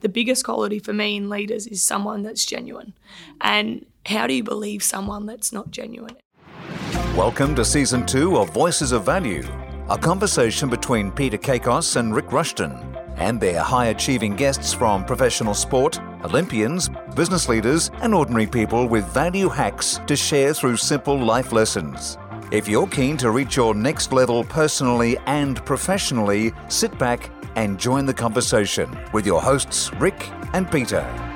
the biggest quality for me in leaders is someone that's genuine. And how do you believe someone that's not genuine? Welcome to season two of Voices of Value, a conversation between Peter Kakos and Rick Rushton, and their high achieving guests from professional sport, Olympians, business leaders, and ordinary people with value hacks to share through simple life lessons. If you're keen to reach your next level personally and professionally, sit back and join the conversation with your hosts, Rick and Peter.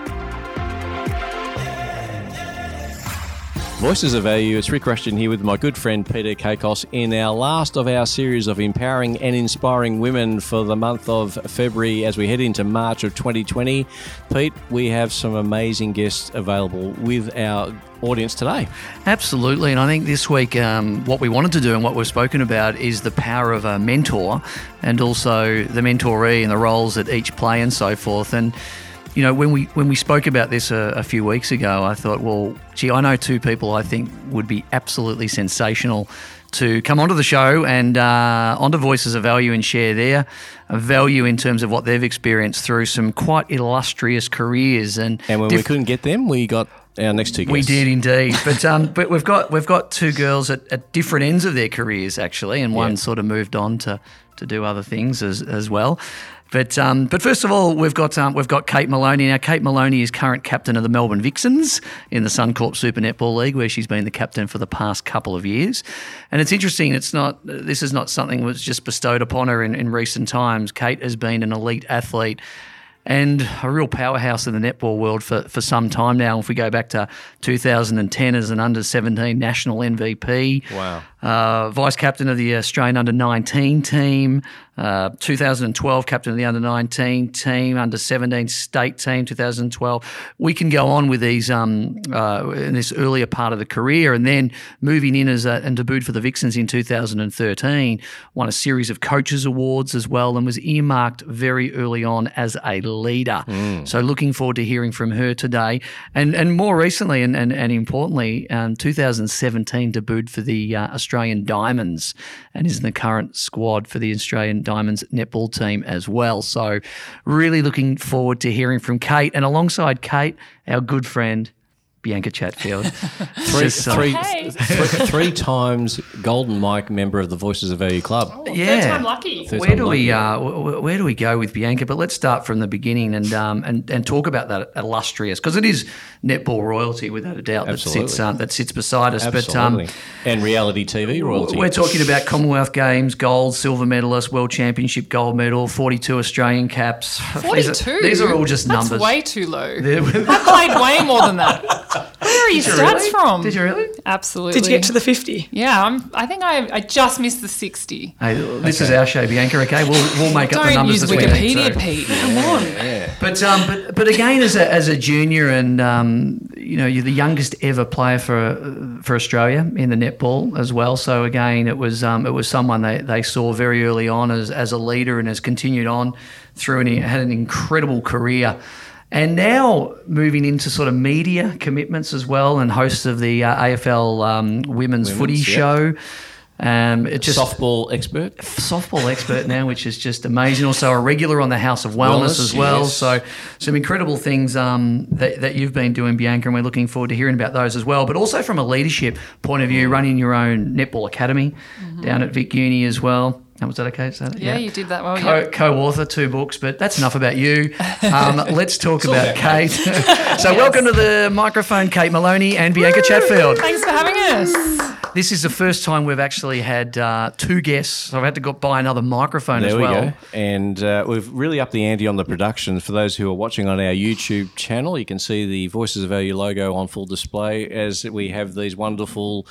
Voices of Value. It's Rick Rushton here with my good friend Peter Kakos in our last of our series of empowering and inspiring women for the month of February as we head into March of 2020. Pete, we have some amazing guests available with our audience today. Absolutely. And I think this week, um, what we wanted to do and what we've spoken about is the power of a mentor and also the mentoree and the roles that each play and so forth. And you know, when we when we spoke about this a, a, few weeks ago, I thought, well, gee, I know two people I think would be absolutely sensational to come onto the show and uh, onto Voices of Value and share their value in terms of what they've experienced through some quite illustrious careers. And and when diff- we couldn't get them, we got our next two guests. We did indeed, but um, but we've got we've got two girls at, at different ends of their careers actually, and one yeah. sort of moved on to to do other things as as well. But um, but first of all, we've got um, we've got Kate Moloney. Now, Kate Moloney is current captain of the Melbourne Vixens in the Suncorp Super Netball League, where she's been the captain for the past couple of years. And it's interesting. It's not this is not something that was just bestowed upon her in, in recent times. Kate has been an elite athlete and a real powerhouse in the netball world for, for some time now. If we go back to 2010 as an under 17 national MVP, wow, uh, vice captain of the Australian under 19 team, uh, 2012 captain of the under 19 team, under 17 state team, 2012. We can go on with these um, uh, in this earlier part of the career, and then moving in as a, and debuted for the Vixens in 2013. Won a series of coaches awards as well, and was earmarked very early on as a leader. Mm. So looking forward to hearing from her today, and and more recently and and, and importantly, um, 2017 debuted for the uh, Australian Diamonds, and is in the current squad for the Australian Diamonds netball team as well. So, really looking forward to hearing from Kate. And alongside Kate, our good friend, Bianca Chatfield. three, three, hey. three, three, times Golden Mike member of the Voices of Value Club. Oh, yeah, third time lucky. Third where time do lucky. we uh, where do we go with Bianca? But let's start from the beginning and um, and and talk about that illustrious because it is netball royalty without a doubt Absolutely. that sits um, that sits beside us. Absolutely. But um, and reality TV royalty. We're talking about Commonwealth Games gold, silver medalist, World Championship gold medal, forty two Australian caps. Forty two. These, these, are all just That's numbers. Way too low. I played way more than that. Where are your stats really? from? Did you really? Absolutely. Did you get to the 50? Yeah, I'm, I think I, I just missed the 60. Hey, this okay. is our show, Bianca. Okay, we'll, we'll make up the numbers Don't use Wikipedia, Pete. Come on. Yeah. But um, but but again, as a, as a junior, and um, you know, you're the youngest ever player for for Australia in the netball as well. So again, it was um, it was someone they, they saw very early on as as a leader, and has continued on through and had an incredible career. And now moving into sort of media commitments as well, and host of the uh, AFL um, Women's, Women's Footy Show. Um, it just softball expert, softball expert now, which is just amazing. Also a regular on the House of Wellness, Wellness as well. Yes. So some incredible things um, that, that you've been doing, Bianca, and we're looking forward to hearing about those as well. But also from a leadership point of view, running your own netball academy mm-hmm. down at Vic Uni as well. Was that okay? that, yeah, yeah, you did that well. Co- yeah. Co-author two books, but that's enough about you. Um, let's talk about Kate. so, yes. welcome to the microphone, Kate Moloney and Bianca Woo! Chatfield. Thanks for having us. This is the first time we've actually had uh, two guests, so I've had to go buy another microphone there as we well. Go. And uh, we've really upped the ante on the production. For those who are watching on our YouTube channel, you can see the Voices of Value logo on full display as we have these wonderful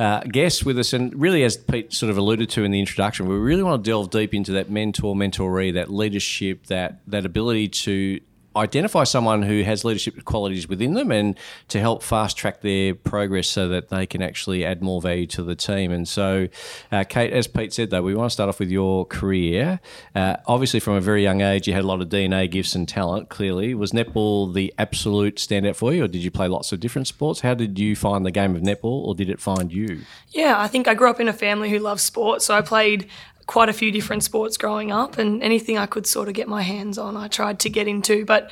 uh, guests with us. And really, as Pete sort of alluded to in the introduction, we really want to delve deep into that mentor, mentoree, that leadership, that that ability to identify someone who has leadership qualities within them and to help fast track their progress so that they can actually add more value to the team. And so, uh, Kate, as Pete said, though, we want to start off with your career. Uh, obviously, from a very young age, you had a lot of DNA gifts and talent, clearly. Was netball the absolute standout for you, or did you play lots of different sports? How did you find the game of netball, or did it find you? Yeah, I think I grew up in a family who loves sport, so I played quite a few different sports growing up, and anything I could sort of get my hands on, I tried to get into. But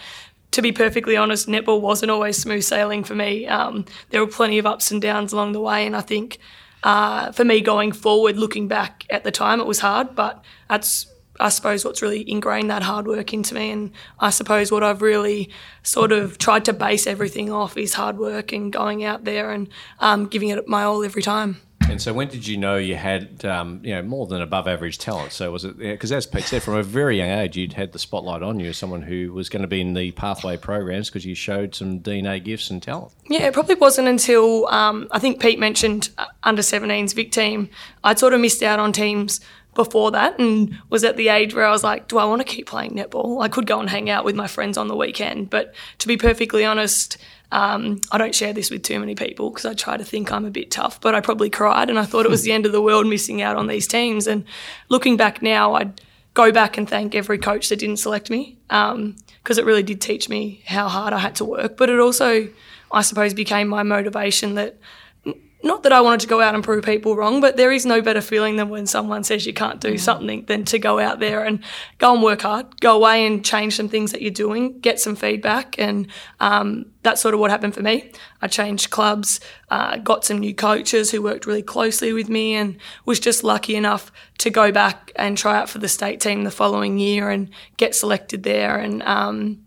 to be perfectly honest, netball wasn't always smooth sailing for me. Um, there were plenty of ups and downs along the way, and I think uh, for me going forward, looking back at the time, it was hard, but that's I suppose what's really ingrained that hard work into me, and I suppose what I've really sort of tried to base everything off is hard work and going out there and um, giving it my all every time. And so, when did you know you had, um, you know, more than above average talent? So was it because, as Pete said, from a very young age, you'd had the spotlight on you as someone who was going to be in the pathway programs because you showed some DNA gifts and talent. Yeah, it probably wasn't until um, I think Pete mentioned uh, under 17s Vic team. I'd sort of missed out on teams before that and was at the age where I was like, do I want to keep playing netball? I could go and hang out with my friends on the weekend, but to be perfectly honest, um, I don't share this with too many people because I try to think I'm a bit tough, but I probably cried and I thought it was the end of the world missing out on these teams. And looking back now, I'd go back and thank every coach that didn't select me because um, it really did teach me how hard I had to work. But it also, I suppose, became my motivation that not that I wanted to go out and prove people wrong, but there is no better feeling than when someone says you can't do mm. something than to go out there and go and work hard, go away and change some things that you're doing, get some feedback. And um, that's sort of what happened for me. I changed clubs, uh, got some new coaches who worked really closely with me, and was just lucky enough to go back and try out for the state team the following year and get selected there. And um,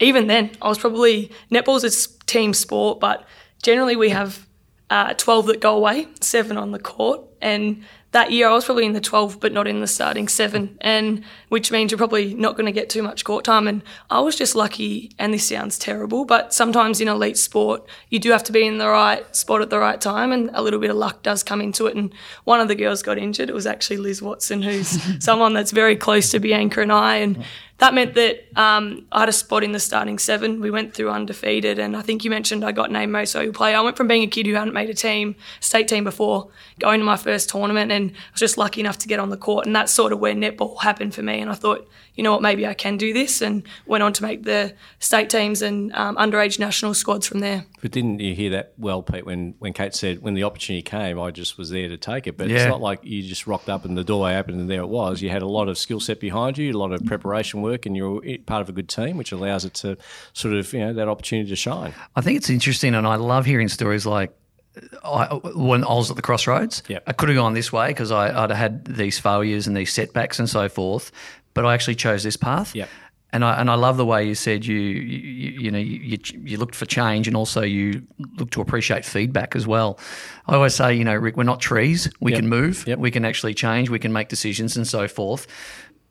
even then, I was probably netball's a team sport, but generally we have uh, 12 that go away, seven on the court. And that year I was probably in the 12, but not in the starting seven, and which means you're probably not going to get too much court time. And I was just lucky, and this sounds terrible, but sometimes in elite sport, you do have to be in the right spot at the right time, and a little bit of luck does come into it. And one of the girls got injured. It was actually Liz Watson, who's someone that's very close to Bianca and I. And that meant that um, I had a spot in the starting seven. We went through undefeated, and I think you mentioned I got named most valuable player. I went from being a kid who hadn't made a team, state team before, going to my first tournament, and I was just lucky enough to get on the court. And that's sort of where netball happened for me. And I thought, you know what, maybe I can do this, and went on to make the state teams and um, underage national squads from there. But didn't you hear that well, Pete, when, when Kate said, when the opportunity came, I just was there to take it. But yeah. it's not like you just rocked up and the doorway opened and there it was. You had a lot of skill set behind you, a lot of preparation work, and you're part of a good team, which allows it to sort of, you know, that opportunity to shine. I think it's interesting, and I love hearing stories like uh, I, uh, when I was at the crossroads, yep. I could have gone this way because I'd had these failures and these setbacks and so forth, but I actually chose this path. Yep. And I and I love the way you said you you, you know you, you looked for change and also you look to appreciate feedback as well. I always say you know Rick we're not trees we yep. can move yep. we can actually change we can make decisions and so forth.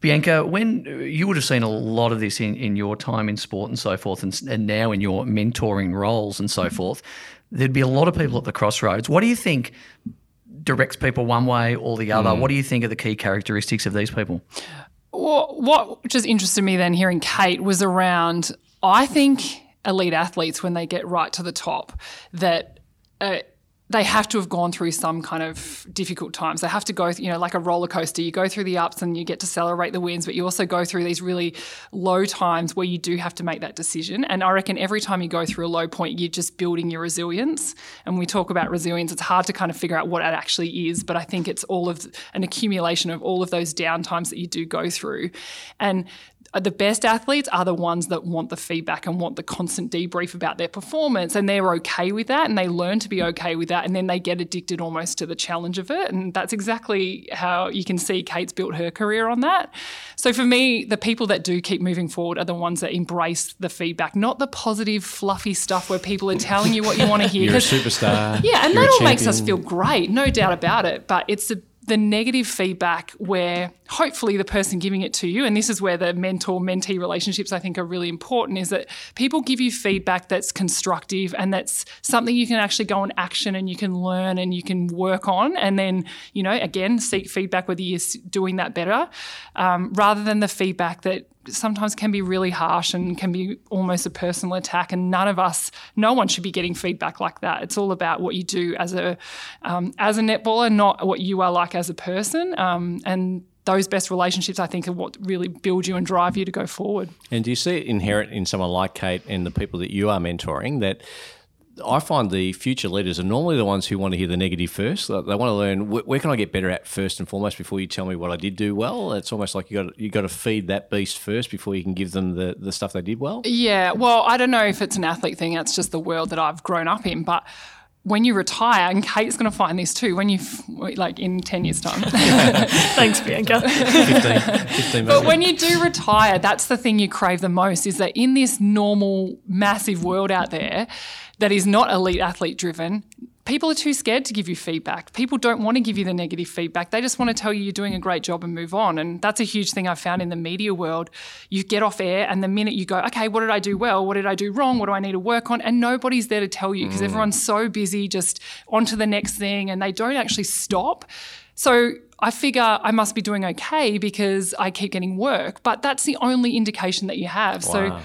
Bianca, when you would have seen a lot of this in, in your time in sport and so forth, and, and now in your mentoring roles and so forth, there'd be a lot of people at the crossroads. What do you think directs people one way or the other? Mm. What do you think are the key characteristics of these people? What just interested me then hearing Kate was around, I think elite athletes, when they get right to the top, that uh, they have to have gone through some kind of difficult times. They have to go, you know, like a roller coaster. You go through the ups and you get to celebrate the wins, but you also go through these really low times where you do have to make that decision. And I reckon every time you go through a low point, you're just building your resilience. And we talk about resilience, it's hard to kind of figure out what it actually is, but I think it's all of an accumulation of all of those down times that you do go through. And the best athletes are the ones that want the feedback and want the constant debrief about their performance and they're okay with that and they learn to be okay with that and then they get addicted almost to the challenge of it and that's exactly how you can see Kate's built her career on that. So for me the people that do keep moving forward are the ones that embrace the feedback not the positive fluffy stuff where people are telling you what you want to hear. You're a superstar. Yeah, and that all makes us feel great, no doubt about it, but it's the the negative feedback where hopefully the person giving it to you, and this is where the mentor mentee relationships I think are really important, is that people give you feedback that's constructive and that's something you can actually go and action and you can learn and you can work on. And then, you know, again, seek feedback whether you're doing that better um, rather than the feedback that sometimes can be really harsh and can be almost a personal attack. And none of us, no one should be getting feedback like that. It's all about what you do as a um, as a netballer, not what you are like as a person. Um, and those best relationships, I think, are what really build you and drive you to go forward. And do you see it inherent in someone like Kate and the people that you are mentoring that I find the future leaders are normally the ones who want to hear the negative first. They want to learn where can I get better at first and foremost before you tell me what I did do well. It's almost like you got you got to feed that beast first before you can give them the the stuff they did well. Yeah, well, I don't know if it's an athlete thing. It's just the world that I've grown up in, but when you retire, and Kate's going to find this too, when you, like in 10 years' time. Thanks, Bianca. 15, 15 but when you do retire, that's the thing you crave the most is that in this normal, massive world out there that is not elite athlete driven, people are too scared to give you feedback. People don't want to give you the negative feedback. They just want to tell you you're doing a great job and move on. And that's a huge thing I've found in the media world. You get off air, and the minute you go, okay, what did I do well? What did I do wrong? What do I need to work on? And nobody's there to tell you because mm. everyone's so busy just on to the next thing and they don't actually stop. So I figure I must be doing okay because I keep getting work, but that's the only indication that you have. Wow. So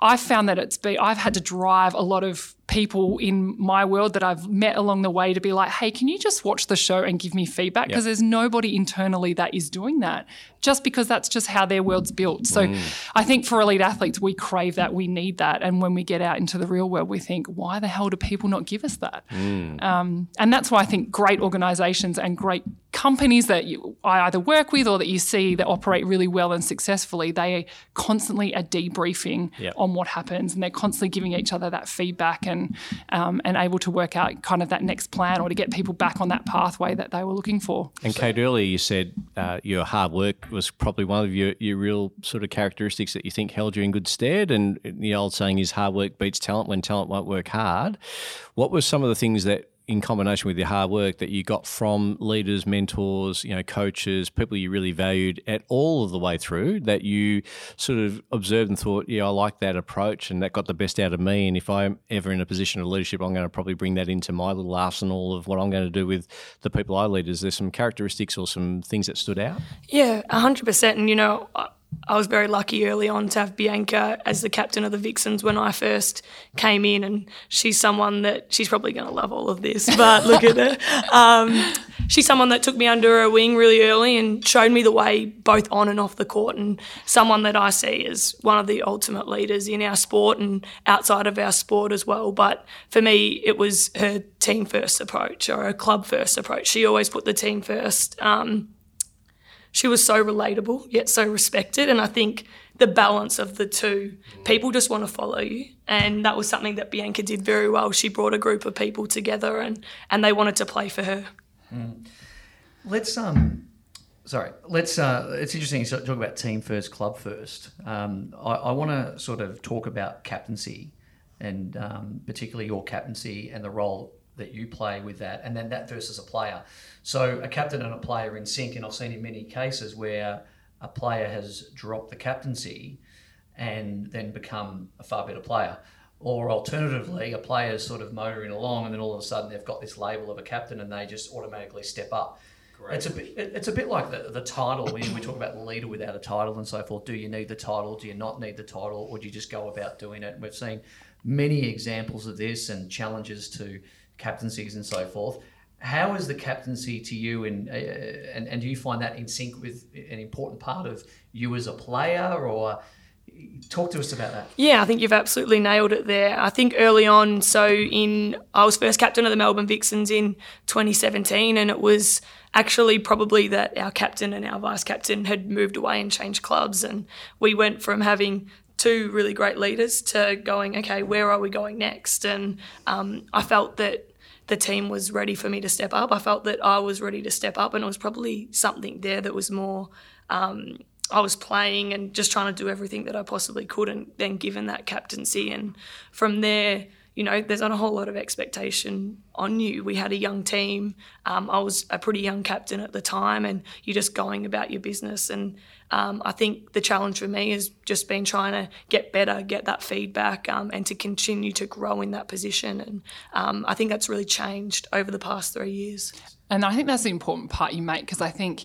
I've found that it's been, I've had to drive a lot of people in my world that I've met along the way to be like, hey, can you just watch the show and give me feedback? Because yep. there's nobody internally that is doing that, just because that's just how their world's built. So mm. I think for elite athletes, we crave that, we need that. And when we get out into the real world, we think, why the hell do people not give us that? Mm. Um, and that's why I think great organizations and great companies that you, I either work with or that you see that operate really well and successfully, they constantly are debriefing yep. on what happens and they're constantly giving each other that feedback and and um, and able to work out kind of that next plan or to get people back on that pathway that they were looking for. And Kate, earlier you said uh, your hard work was probably one of your, your real sort of characteristics that you think held you in good stead. And the old saying is hard work beats talent when talent won't work hard. What were some of the things that in combination with your hard work that you got from leaders, mentors, you know, coaches, people you really valued at all of the way through that you sort of observed and thought, yeah, I like that approach and that got the best out of me. And if I'm ever in a position of leadership, I'm going to probably bring that into my little arsenal of what I'm going to do with the people I lead. Is there some characteristics or some things that stood out? Yeah, 100%. And, you know, I was very lucky early on to have Bianca as the captain of the Vixens when I first came in, and she's someone that she's probably going to love all of this. But look at her. Um, she's someone that took me under her wing really early and showed me the way both on and off the court, and someone that I see as one of the ultimate leaders in our sport and outside of our sport as well. But for me, it was her team first approach or a club first approach. She always put the team first. Um, she was so relatable yet so respected. And i think the balance of the two people just want to follow you. And that was something that bianca did very well. She brought a group of people together and and they wanted to play for her. Mm. let's um sorry let's uh it's interesting to talk about team first club first. Um, i, I want to sort of talk about captaincy and um, particularly your captaincy and the role that you play with that, and then that versus a player. So a captain and a player in sync, and I've seen in many cases where a player has dropped the captaincy and then become a far better player. Or alternatively, a player is sort of motoring along, and then all of a sudden they've got this label of a captain, and they just automatically step up. Great. It's a bit. It's a bit like the, the title. We, we talk about the leader without a title and so forth. Do you need the title? Do you not need the title? Or do you just go about doing it? We've seen many examples of this and challenges to captaincies and so forth. How is the captaincy to you, and, uh, and and do you find that in sync with an important part of you as a player, or talk to us about that? Yeah, I think you've absolutely nailed it there. I think early on, so in I was first captain of the Melbourne Vixens in 2017, and it was actually probably that our captain and our vice captain had moved away and changed clubs, and we went from having two really great leaders to going, okay, where are we going next? And um, I felt that the team was ready for me to step up. I felt that I was ready to step up, and it was probably something there that was more. Um, I was playing and just trying to do everything that I possibly could, and then given that captaincy, and from there, you know, there's not a whole lot of expectation on you. We had a young team. Um, I was a pretty young captain at the time, and you're just going about your business. And um, I think the challenge for me has just been trying to get better, get that feedback, um, and to continue to grow in that position. And um, I think that's really changed over the past three years. And I think that's the important part you make because I think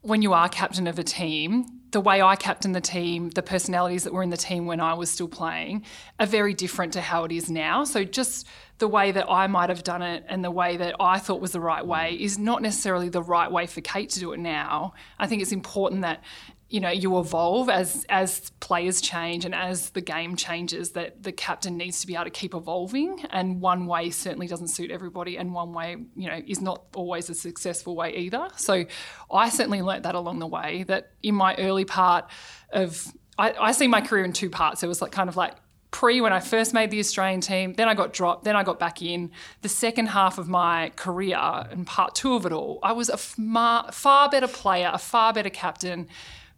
when you are captain of a team, the way I captain the team, the personalities that were in the team when I was still playing, are very different to how it is now. So just the way that I might have done it and the way that I thought was the right way mm. is not necessarily the right way for Kate to do it now. I think it's important that you know you evolve as as players change and as the game changes that the captain needs to be able to keep evolving. And one way certainly doesn't suit everybody and one way you know is not always a successful way either. So i certainly learnt that along the way that in my early part of I, I see my career in two parts. It was like kind of like pre when I first made the Australian team, then I got dropped, then I got back in. The second half of my career and part two of it all, I was a far, far better player, a far better captain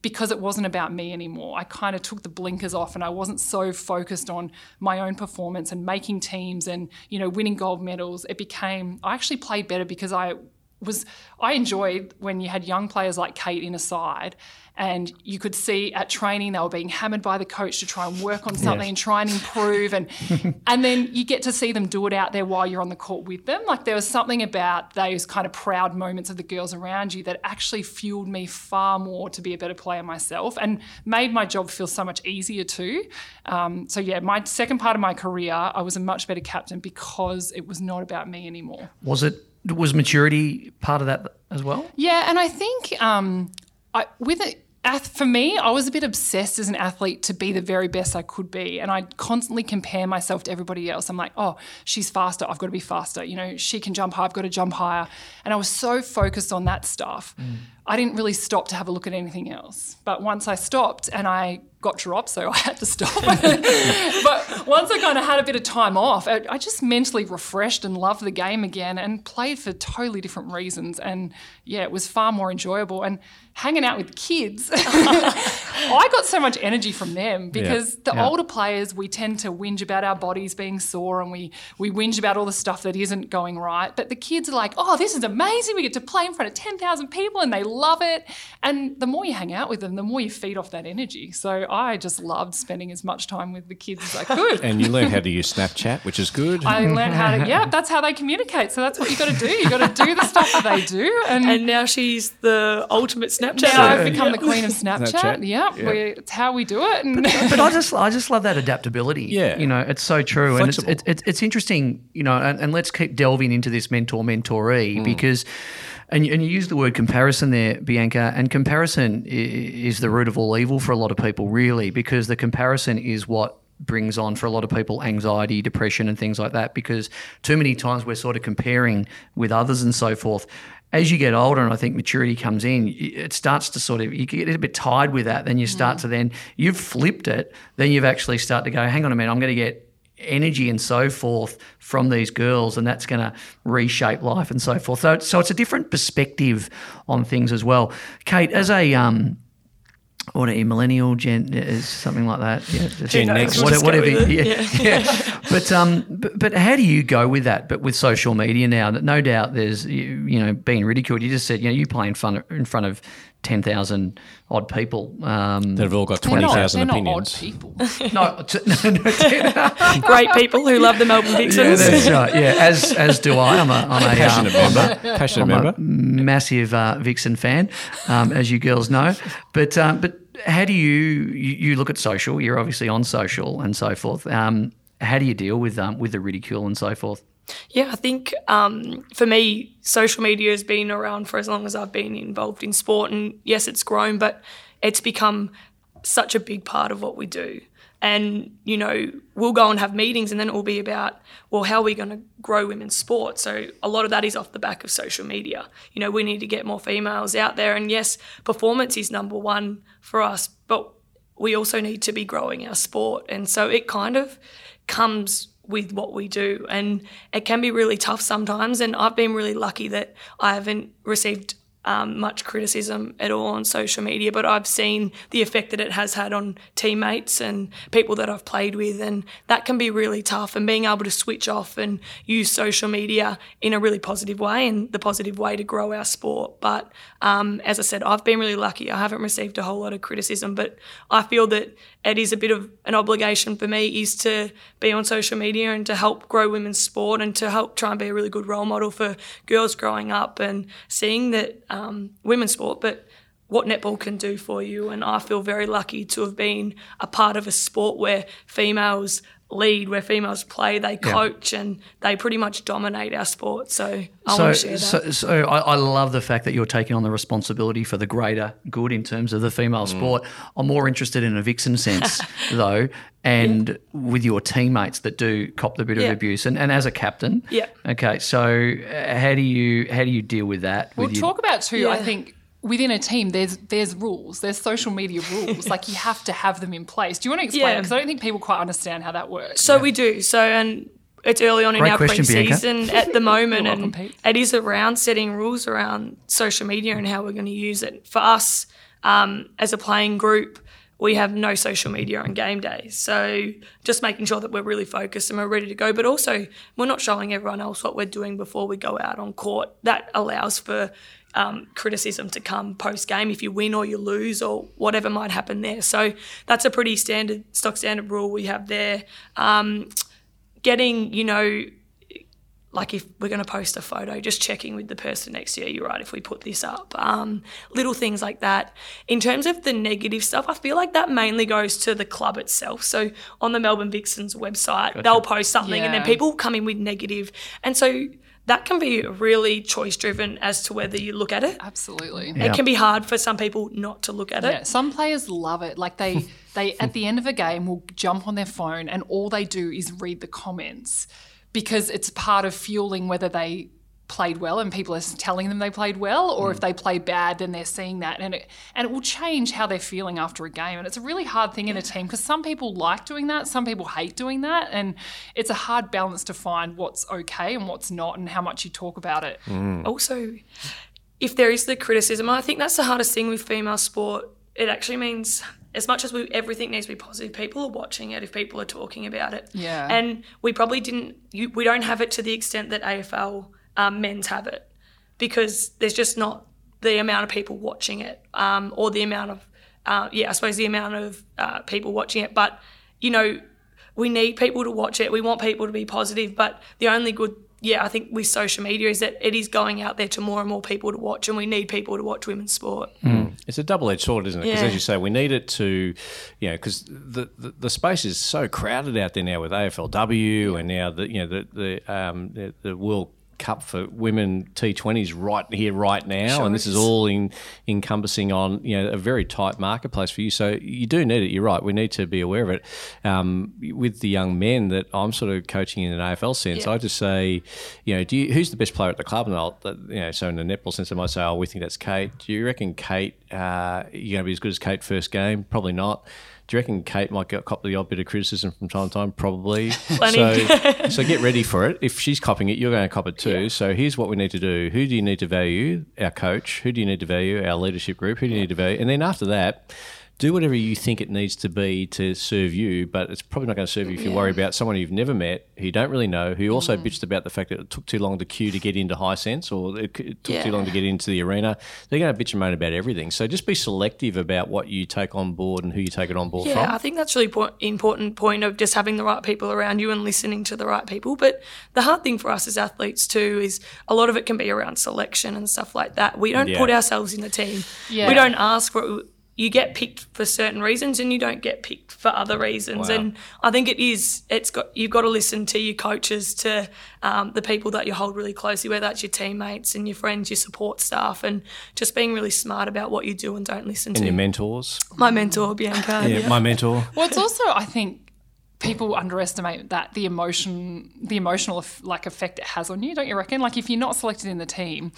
because it wasn't about me anymore. I kind of took the blinkers off and I wasn't so focused on my own performance and making teams and, you know, winning gold medals. It became I actually played better because I was I enjoyed when you had young players like Kate in a side and you could see at training they were being hammered by the coach to try and work on something yes. and try and improve and and then you get to see them do it out there while you're on the court with them. Like there was something about those kind of proud moments of the girls around you that actually fueled me far more to be a better player myself and made my job feel so much easier too. Um, so yeah my second part of my career I was a much better captain because it was not about me anymore. Was it was maturity part of that as well yeah and I think um, I, with it for me, I was a bit obsessed as an athlete to be the very best I could be. And I'd constantly compare myself to everybody else. I'm like, oh, she's faster. I've got to be faster. You know, she can jump high. I've got to jump higher. And I was so focused on that stuff. Mm. I didn't really stop to have a look at anything else. But once I stopped and I got dropped, so I had to stop. but once I kind of had a bit of time off, I just mentally refreshed and loved the game again and played for totally different reasons. And yeah, it was far more enjoyable. And hanging out with kids, I got so much energy from them because yeah. the yeah. older players, we tend to whinge about our bodies being sore and we, we whinge about all the stuff that isn't going right. But the kids are like, oh, this is amazing. We get to play in front of 10,000 people and they love it. And the more you hang out with them, the more you feed off that energy. So I just loved spending as much time with the kids as I could. and you learn how to use Snapchat, which is good. I learned how to, yeah, that's how they communicate. So that's what you got to do. You got to do the stuff that they do. And, and now she's the ultimate Snapchat. Now I've become the queen of Snapchat. Snapchat. Yeah, yeah. it's how we do it. But, but, I just, I just love that adaptability. Yeah, you know, it's so true, Flexible. and it's, it's, it's interesting. You know, and, and, let's keep delving into this mentor mentoree mm. because. And you, and you use the word comparison there, Bianca, and comparison is the root of all evil for a lot of people, really, because the comparison is what brings on for a lot of people anxiety, depression, and things like that. Because too many times we're sort of comparing with others and so forth as you get older and I think maturity comes in, it starts to sort of you get a bit tired with that. Then you start mm. to then you've flipped it. Then you've actually start to go, hang on a minute, I'm going to get energy and so forth from these girls, and that's going to reshape life and so forth. So, so it's a different perspective on things as well. Kate, as a um, what a millennial gen is something like that. Yeah, gen whatever. whatever yeah, yeah. yeah. but um, but, but how do you go with that? But with social media now, that no doubt there's you, you know being ridiculed. You just said you know you play in front of, in front of ten thousand odd people um, that have all got twenty thousand opinions. odd people. no, t- no, no great people who love the Melbourne Vixens. Yeah, that's right. Yeah, as as do I. I'm a I'm a passionate um, member. I'm passionate I'm member. A massive uh, Vixen fan, um, as you girls know. But um, but how do you, you, you look at social? You're obviously on social and so forth. Um, how do you deal with um, with the ridicule and so forth? Yeah, I think um, for me, social media has been around for as long as I've been involved in sport, and yes, it's grown, but it's become such a big part of what we do. And, you know, we'll go and have meetings and then it will be about, well, how are we going to grow women's sport? So a lot of that is off the back of social media. You know, we need to get more females out there. And yes, performance is number one for us, but we also need to be growing our sport. And so it kind of comes with what we do. And it can be really tough sometimes. And I've been really lucky that I haven't received um, much criticism at all on social media, but I've seen the effect that it has had on teammates and people that I've played with, and that can be really tough. And being able to switch off and use social media in a really positive way and the positive way to grow our sport. But um, as I said, I've been really lucky. I haven't received a whole lot of criticism, but I feel that it is a bit of an obligation for me is to be on social media and to help grow women's sport and to help try and be a really good role model for girls growing up and seeing that um, Um, women's sport, but what netball can do for you. And I feel very lucky to have been a part of a sport where females lead where females play, they coach, and they pretty much dominate our sport. So I So, want to share that. so, so I, I love the fact that you're taking on the responsibility for the greater good in terms of the female Mm. sport. I'm more interested in a vixen sense, though, and with your teammates that do cop the bit of abuse, and, and as a captain. Yeah. Okay, so uh, how do you how do you deal with that? We'll with your- talk about too. I think within a team, there's there's rules. There's social media rules. like you have to have them in place. Do you want to explain? Yeah. Because I don't think people quite understand how that works. So we do. So and it's early on in our question, Bianca. preseason at the moment, You're welcome, and it is around setting rules around social media and how we're going to use it. For us, um, as a playing group, we have no social media on game day. So just making sure that we're really focused and we're ready to go. But also, we're not showing everyone else what we're doing before we go out on court. That allows for um, criticism to come post game if you win or you lose or whatever might happen there. So that's a pretty standard stock standard rule we have there. Um, getting, you know, like if we're going to post a photo, just checking with the person next to you, you're right, if we put this up. Um, little things like that. In terms of the negative stuff, I feel like that mainly goes to the club itself. So on the Melbourne Vixens website, they'll post something and then people come in with negative. And so that can be really choice driven as to whether you look at it. Absolutely. It can be hard for some people not to look at it. Yeah, some players love it. Like they, they at the end of a game will jump on their phone and all they do is read the comments because it's part of fueling whether they played well and people are telling them they played well, or if mm. they play bad, then they're seeing that. And it and it will change how they're feeling after a game. And it's a really hard thing in a team because some people like doing that, some people hate doing that, and it's a hard balance to find what's okay and what's not, and how much you talk about it. Mm. also if there is the criticism i think that's the hardest thing with female sport. It actually means as much as we, everything needs to be positive people are watching it if people are talking about it. Yeah. and we probably didn't you, we don't have it to the extent that afl um, men's have it because there's just not the amount of people watching it um, or the amount of uh, yeah i suppose the amount of uh, people watching it but you know we need people to watch it. We want people to be positive, but the only good, yeah, I think with social media is that it is going out there to more and more people to watch, and we need people to watch women's sport. It's a double-edged sword, isn't it? Because Yeah. as you say, we need it to, you know, because the, the the space is so crowded out there now with AFLW and now the you know the the um, the, the World Cup for women T20s right here, right now, and this is all in, encompassing on you know a very tight marketplace for you. So you do need it. You're right. We need to be aware of it. Um, with the young men that I'm sort of coaching in an AFL sense, Yeah. I just say, you know, do you, who's the best player at the club? And I'll, you know, so in the netball sense, I might say, oh, we think that's Kate. Do you reckon Kate, uh, you're going to be as good as Kate first game? Probably not. Do you reckon Kate might get cop the odd bit of criticism from time to time? Probably. Plenty. So, so get ready for it. If she's copying it, you're going to cop it too. So here's what we need to do. Who do you need to value? Our coach. Who do you need to value? Our leadership group. Who do you need to value? And then after that, do whatever you think it needs to be to serve you, but it's probably not going to serve you if you worry about someone you've never met, who you don't really know, who also mm-hmm. bitched about the fact that it took too long to queue to get into Hisense or it, it took too long to get into the arena. They're going to bitch and moan about everything. So just be selective about what you take on board and who you take it on board Yeah, from. I think that's really po- important point of just having the right people around you and listening to the right people. But the hard thing for us as athletes too is a lot of it can be around selection and stuff like that. We don't Yeah. put ourselves in the team. Yeah. We don't ask for. You get picked for certain reasons, and you don't get picked for other reasons. Wow. And I think it is. It's got you've got to listen to your coaches, to um, the people that you hold really closely, whether that's your teammates and your friends, your support staff, and just being really smart about what you do and don't listen And to. your mentors. My mentor, Bianca. Yeah, my mentor. Well, it's also I think people underestimate that the emotion, the emotional like effect it has on you. Don't you reckon? Like if you're not selected in the team.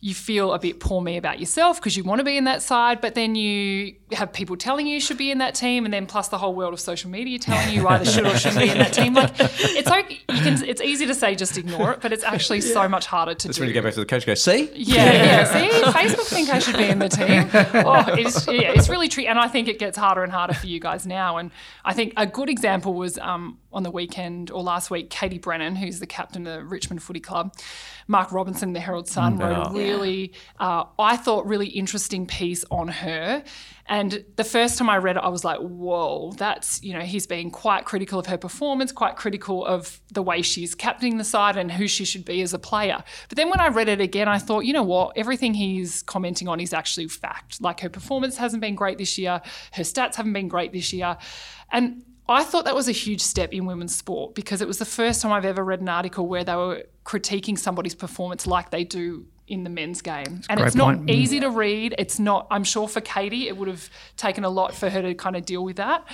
You feel a bit poor me about yourself because you want to be in that side, but then you have people telling you you should be in that team, and then plus the whole world of social media telling you you either should or shouldn't be in that team. Like it's okay, you can. It's easy to say just ignore it, but it's actually so much harder to That's do. when you go back to the coach and go, see? Yeah, yeah. See, Facebook think I should be in the team. Oh, it's, yeah, it's really tricky, and I think it gets harder and harder for you guys now. And I think a good example was um, on the weekend or last week, Katie Brennan, who's the captain of the Richmond Footy Club. Mark Robinson, the Herald Sun, wrote a really, uh, I thought, really interesting piece on her. And the first time I read it, I was like, whoa, that's, you know, he's being quite critical of her performance, quite critical of the way she's captaining the side and who she should be as a player. But then when I read it again, I thought, you know what, everything he's commenting on is actually fact. Like her performance hasn't been great this year, her stats haven't been great this year. And I thought that was a huge step in women's sport because it was the first time I've ever read an article where they were critiquing somebody's performance like they do in the men's game. and it's not point. easy to read. It's not, I'm sure for Katie, it would have taken a lot for her to kind of deal with that.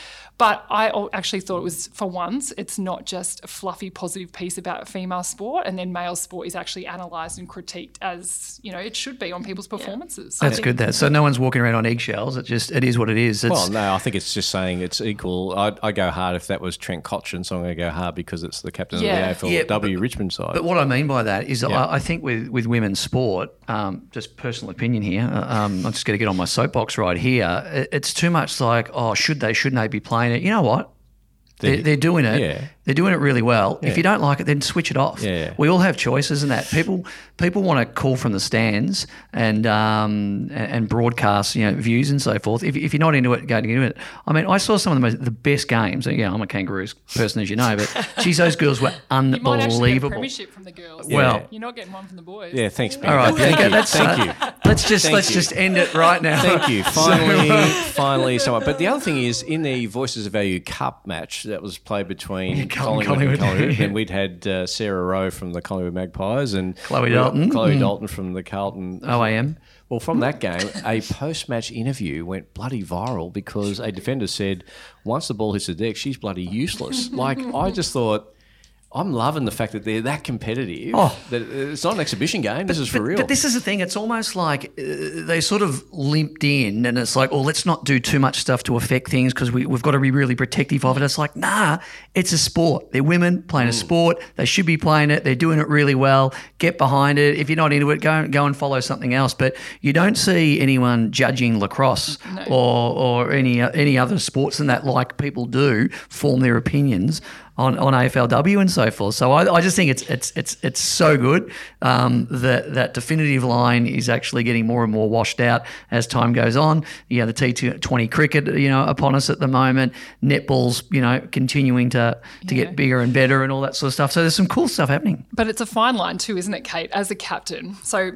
But I actually thought it was, for once, it's not just a fluffy, positive piece about female sport, and then male sport is actually analysed and critiqued as, you know, it should be on people's performances. That's good. That so no one's walking around on eggshells. It just it is what it is. It's, Well, no, I think it's just saying it's equal. I'd, I go hard if that was Trent Cotchin, so I'm going to go hard because it's the captain Yeah. of the Yeah, AFLW Richmond side. But what I mean by that is, Yeah. I, I think with, with women's sport, um, just personal opinion here, uh, um, I'm just going to get on my soapbox right here. It- It's too much like, oh, should they, shouldn't they be playing it? You know what? They're, they're doing it. yeah. They're doing it really well. If you don't like it, then switch it off. Yeah. We all have choices, and that people people want to call from the stands and um, and- and broadcast you know views and so forth. If, if you're not into it, go into it. I mean, I saw some of the most, the best games. and, Yeah, I'm a Kangaroos person, as you know, but geez, those girls were You might actually get a unbelievable. premiership from the girls. Well- you're not getting one from the boys. yeah, thanks, Ben. All right, Thank you. that's, Thank uh, you. Let's just Thank let's you. just end it right now. Thank you. Finally, finally, someone. But the other thing is, in the Voices of Value Cup match that was played between Carlton, Collingwood, Collingwood. and we'd had uh, Sarah Rowe from the Collingwood Magpies and Chloe Dalton. Chloe Mm. Dalton from the Carlton OAM. Well, from that game, a post-match interview went bloody viral because a defender said, "Once the ball hits the deck, she's bloody useless." like I just thought. I'm loving the fact that they're that competitive. Oh. That it's not an exhibition game. This is for But, real. but this is the thing. It's almost like uh, they sort of limped in, and it's like, oh, let's not do too much stuff to affect things because we, we've got to be really protective of it. It's like, nah, it's a sport. They're women playing Mm. a sport. They should be playing it. They're doing it really well. Get behind it. If you're not into it, go go and follow something else. But you don't see anyone judging lacrosse or or any any other sports than that, like people do, form their opinions on, on AFLW and so forth. So I, I just think it's it's it's it's so good um, that that definitive line is actually getting more and more washed out as time goes on. You know, the T20 cricket, you know, upon us at the moment. Netball's, you know, continuing to to Yeah. get bigger and better and all that sort of stuff. So there's some cool stuff happening. But it's a fine line too, isn't it, Kate? As a captain, so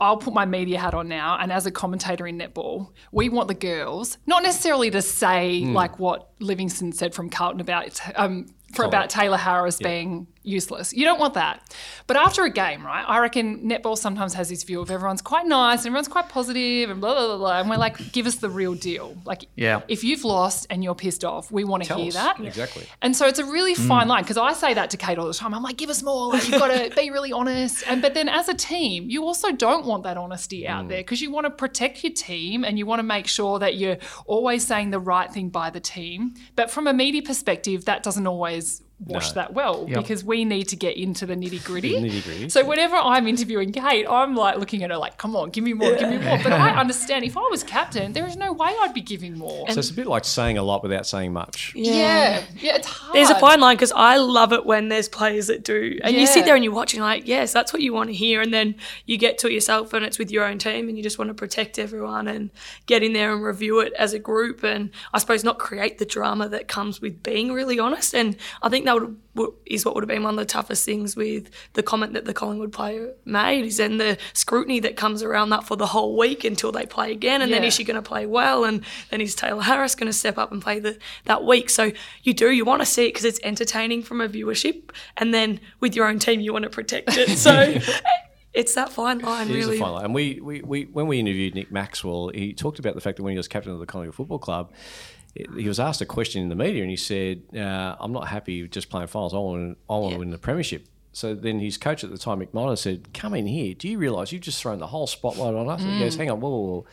I'll put my media hat on now, and as a commentator in netball, we want the girls not necessarily to say like what Livingstone said from Carlton about it's um, for about Tayla Harris being useless. You don't want that. But after a game, right? I reckon netball sometimes has this view of everyone's quite nice and everyone's quite positive and blah blah blah, blah and we're like, give us the real deal. Like, Yeah. if you've lost and you're pissed off, we want to hear us. that. Exactly. And so it's a really mm. fine line because I say that to Kate all the time. I'm like, give us more. Like, you've got to be really honest. And but then as a team, you also don't want that honesty out mm. there because you want to protect your team and you want to make sure that you're always saying the right thing by the team. But from a media perspective, that doesn't always wash that well because we need to get into the nitty gritty. Nitty-gritty. So whenever I'm interviewing Kate, I'm like looking at her like, come on, give me more, give me more. But I understand if I was captain, there is no way I'd be giving more. so it's a bit like saying a lot without saying much. yeah. yeah, it's hard. There's a fine line because I love it when there's players that do, and you sit there and you're watching like, yes, that's what you want to hear, and then you get to it yourself and it's with your own team, and you just want to protect everyone and get in there and review it as a group, and I suppose not create the drama that comes with being really honest. And I think that would, would is what would have been one of the toughest things with the comment that the Collingwood player made, is then the scrutiny that comes around that for the whole week until they play again, and then is she going to play well, and then is Tayla Harris going to step up and play the, that week? So you do you want to see it because it's entertaining from a viewership, and then with your own team you want to protect it. So it's that fine line, It is really. a fine line. And we, we, we, when we interviewed Nick Maxwell, he talked about the fact that when he was captain of the Collingwood Football Club, he was asked a question in the media, and he said, uh, "I'm not happy with just playing finals. I want, I want to win the premiership." So then his coach at the time, Miner, said, "Come in here. Do you realise you've just thrown the whole spotlight on us?" And he goes, "Hang on, whoa, whoa, whoa.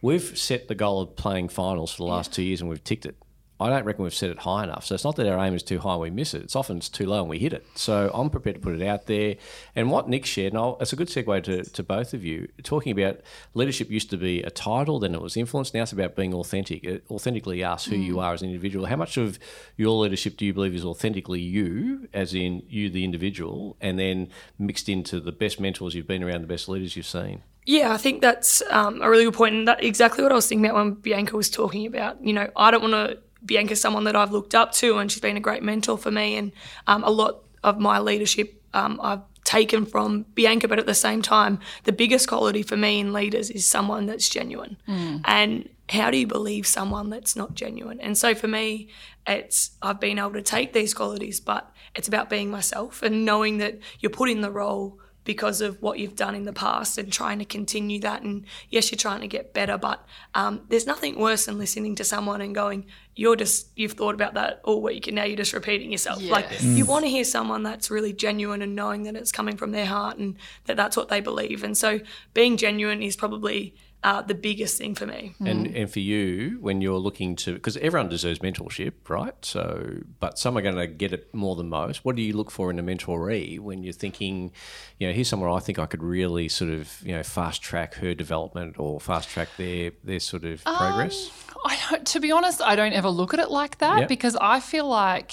We've set the goal of playing finals for the last two years, and we've ticked it. I don't reckon we've set it high enough. So it's not that our aim is too high and we miss it. It's often it's too low and we hit it. So I'm prepared to put it out there. And what Nick shared, and I'll, it's a good segue to, to both of you, talking about leadership used to be a title, then it was influence. Now it's about being authentic, uh, authentically us, who you are as an individual. How much of your leadership do you believe is authentically you, as in you, the individual, and then mixed into the best mentors you've been around, the best leaders you've seen? Yeah, I think that's um, a really good point, and that exactly what I was thinking about when Bianca was talking about. You know, I don't want to Bianca's someone that I've looked up to, and she's been a great mentor for me, and um, a lot of my leadership um, I've taken from Bianca. But at the same time, the biggest quality for me in leaders is someone that's genuine, and how do you believe someone that's not genuine? And so for me, it's I've been able to take these qualities, but it's about being myself and knowing that you're put in the role because of what you've done in the past and trying to continue that. And yes, you're trying to get better, but um, there's nothing worse than listening to someone and going, "You're just you've thought about that all week, and now you're just repeating yourself." Like Yes. you want to hear someone that's really genuine and knowing that it's coming from their heart and that that's what they believe. And so being genuine is probably uh, the biggest thing for me. And and for you, when you're looking to, because everyone deserves mentorship, right? So, but some are going to get it more than most. What do you look for in a mentoree when you're thinking, you know, here's someone I think I could really sort of, you know, fast track her development or fast track their their sort of progress? I don't, to be honest, I don't ever look at it like that Yeah. because I feel like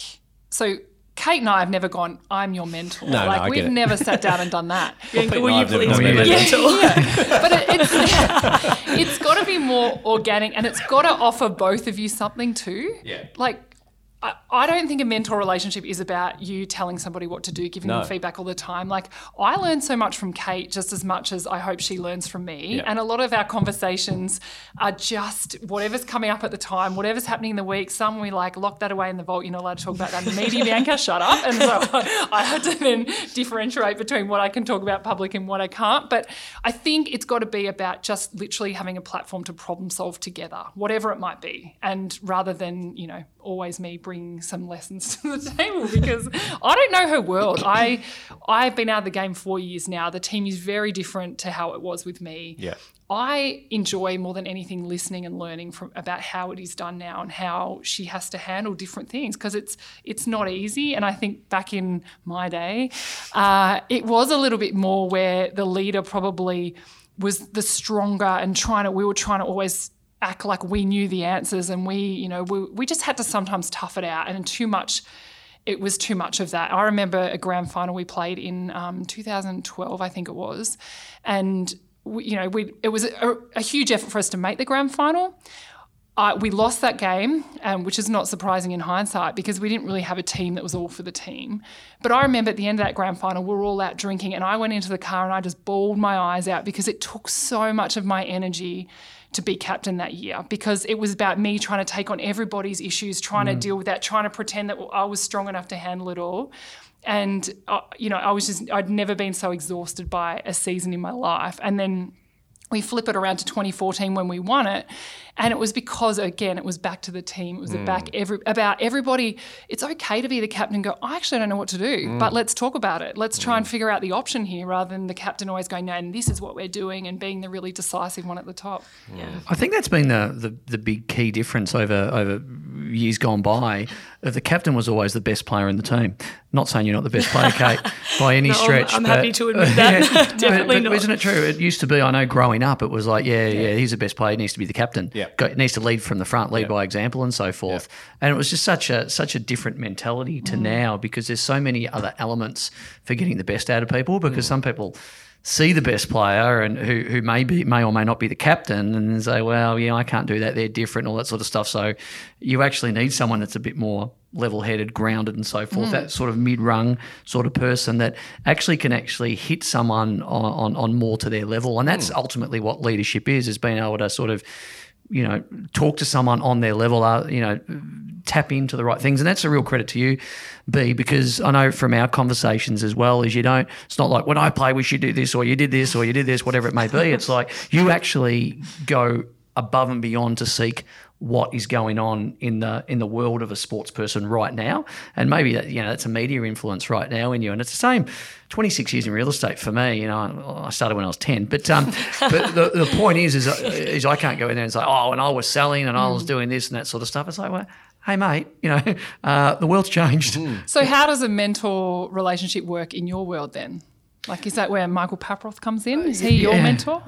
so. Kate and I have never gone. I'm your mentor. No, no, like I get we've it. never sat down and done that. Bianca, Pete will you please be my either. mentor? but it, it's it's got to be more organic and it's got to offer both of you something too. Yeah. Like I, I don't think a mentor relationship is about you telling somebody what to do, giving No. them feedback all the time. Like I learn so much from Kate just as much as I hope she learns from me. Yeah. And a lot of our conversations are just whatever's coming up at the time, whatever's happening in the week. Some we like lock that away in the vault. You're not allowed to talk about that media, Bianca. Shut up. And so I had to then differentiate between what I can talk about public and what I can't. But I think it's got to be about just literally having a platform to problem solve together, whatever it might be, and rather than you know always me bringing some lessons to the table because I don't know her world. I I've been out of the game four years now. The team is very different to how it was with me. Yeah. I enjoy more than anything listening and learning from about how it is done now and how she has to handle different things because it's it's not easy. And I think back in my day, uh, it was a little bit more where the leader probably was the stronger and trying to we were trying to always act like we knew the answers and we you know we, we just had to sometimes tough it out and too much it was too much of that. I remember a grand final we played in um, 2012, I think it was, and we, you know we it was a, a huge effort for us to make the grand final. Uh, we lost that game, um, which is not surprising in hindsight because we didn't really have a team that was all for the team. But I remember at the end of that grand final, we were all out drinking, and I went into the car and I just bawled my eyes out because it took so much of my energy to be captain that year because it was about me trying to take on everybody's issues, trying to deal with that, trying to pretend that I was strong enough to handle it all. And, uh, you know, I was just, I'd never been so exhausted by a season in my life. And then we flip it around to 2014 when we won it and it was because again it was back to the team. It was mm. back every, about everybody. It's okay to be the captain and go i actually don't know what to do mm. but let's talk about it. Let's try and mm. figure out the option here rather than the captain always going no and this is what we're doing and being the really decisive one at the top. I think that's been the, the, the big key difference over over years gone by. The captain was always the best player in the team. Not saying you're not the best player, Kate, by any No, I'm- stretch. I'm but- happy to admit that. but- Definitely but not. Isn't it true? It used to be. I know growing up, it was like, yeah, yeah, he's the best player. He needs to be the captain. Yeah. Go, needs to lead from the front, lead by example, and so forth. And it was just such a such a different mentality Mm. to now because there's so many other elements for getting the best out of people. Because Mm. some people see the best player and who, who may be may or may not be the captain and say, well, yeah, I can't do that. They're different, all that sort of stuff. So you actually need someone that's a bit more level headed, grounded, and so forth. Mm. That sort of mid rung sort of person that actually can actually hit someone on, on, on more to their level. And that's mm. ultimately what leadership is: is being able to sort of you know, talk to someone on their level, uh, you know, tap into the right things. And that's a real credit to you, B, because I know from our conversations as well is you don't, it's not like when I play, we should do this or you did this or you did this, whatever it may be. It's like you actually go above and beyond to seek what is going on in the in the world of a sports person right now. And maybe that you know that's a media influence right now in you. And it's the same 26 years in real estate for me. You know I started when I was 10 but um but the, the point is is is I can't go in there and say oh and I was selling and I was doing this and that sort of stuff. It's like well hey mate you know uh, the world's changed. So how does a mentor relationship work in your world then like is that where michael paproth comes in is he your Yeah. mentor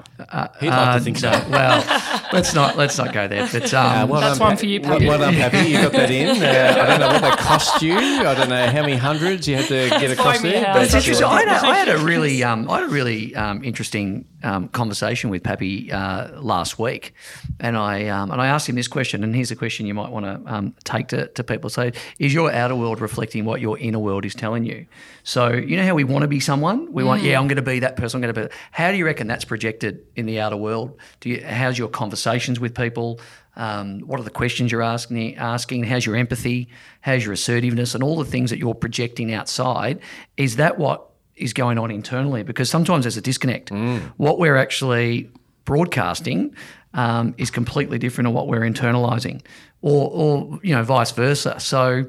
He'd like to think so. Uh, well let's not let's not go there but um, well That's done, one Pa- for you, well, Pappy. well done, Pappy. You got that in. Uh, I don't know what that cost you. I don't know how many hundreds you had to get across there. but It's interesting. I had, a, I had a really, um, I had a really um, interesting um, conversation with Pappy uh, last week, and I um, and I asked him this question. And here's a question you might want to um, take to, to people. So, is your outer world reflecting what your inner world is telling you? So, you know how we want to be someone, we We want, yeah, I'm going to be that person. I'm going to be. How do you reckon that's projected in the outer world? Do you, how's your conversations with people? Um, what are the questions you're asking? Asking how's your empathy? How's your assertiveness? And all the things that you're projecting outside. Is that what is going on internally? Because sometimes there's a disconnect. What we're actually broadcasting um, is completely different to what we're internalizing, or, or you know, vice versa. So.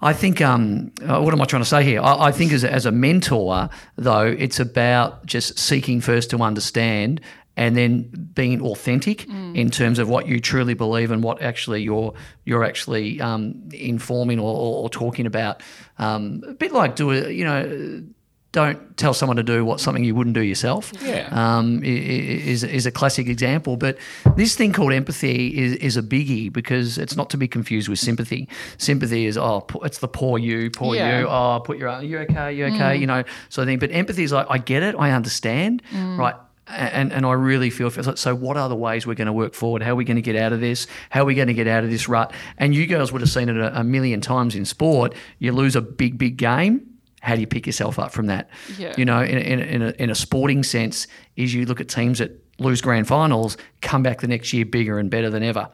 I think, um, uh, what am I trying to say here? I, I think as a, as a mentor, though, it's about just seeking first to understand and then being authentic in terms of what you truly believe and what actually you're you're actually um, informing or, or, or talking about. Um, a bit like do a, you know. Don't tell someone to do what something you wouldn't do yourself. Yeah. um, is is a classic example. But this thing called empathy is, is a biggie because it's not to be confused with sympathy. Sympathy is oh, it's the poor you, poor Yeah. you. Oh, put your are you okay, you okay, you know. So I think, but empathy is like I get it, I understand, right. And, and I really feel so. What are the ways we're going to work forward? How are we going to get out of this? How are we going to get out of this rut? And you girls would have seen it a, a million times in sport. You lose a big, big game. How do you pick yourself up from that? Yeah. You know, in, in, in, a, in a sporting sense, is you look at teams that lose grand finals, come back the next year bigger and better than ever.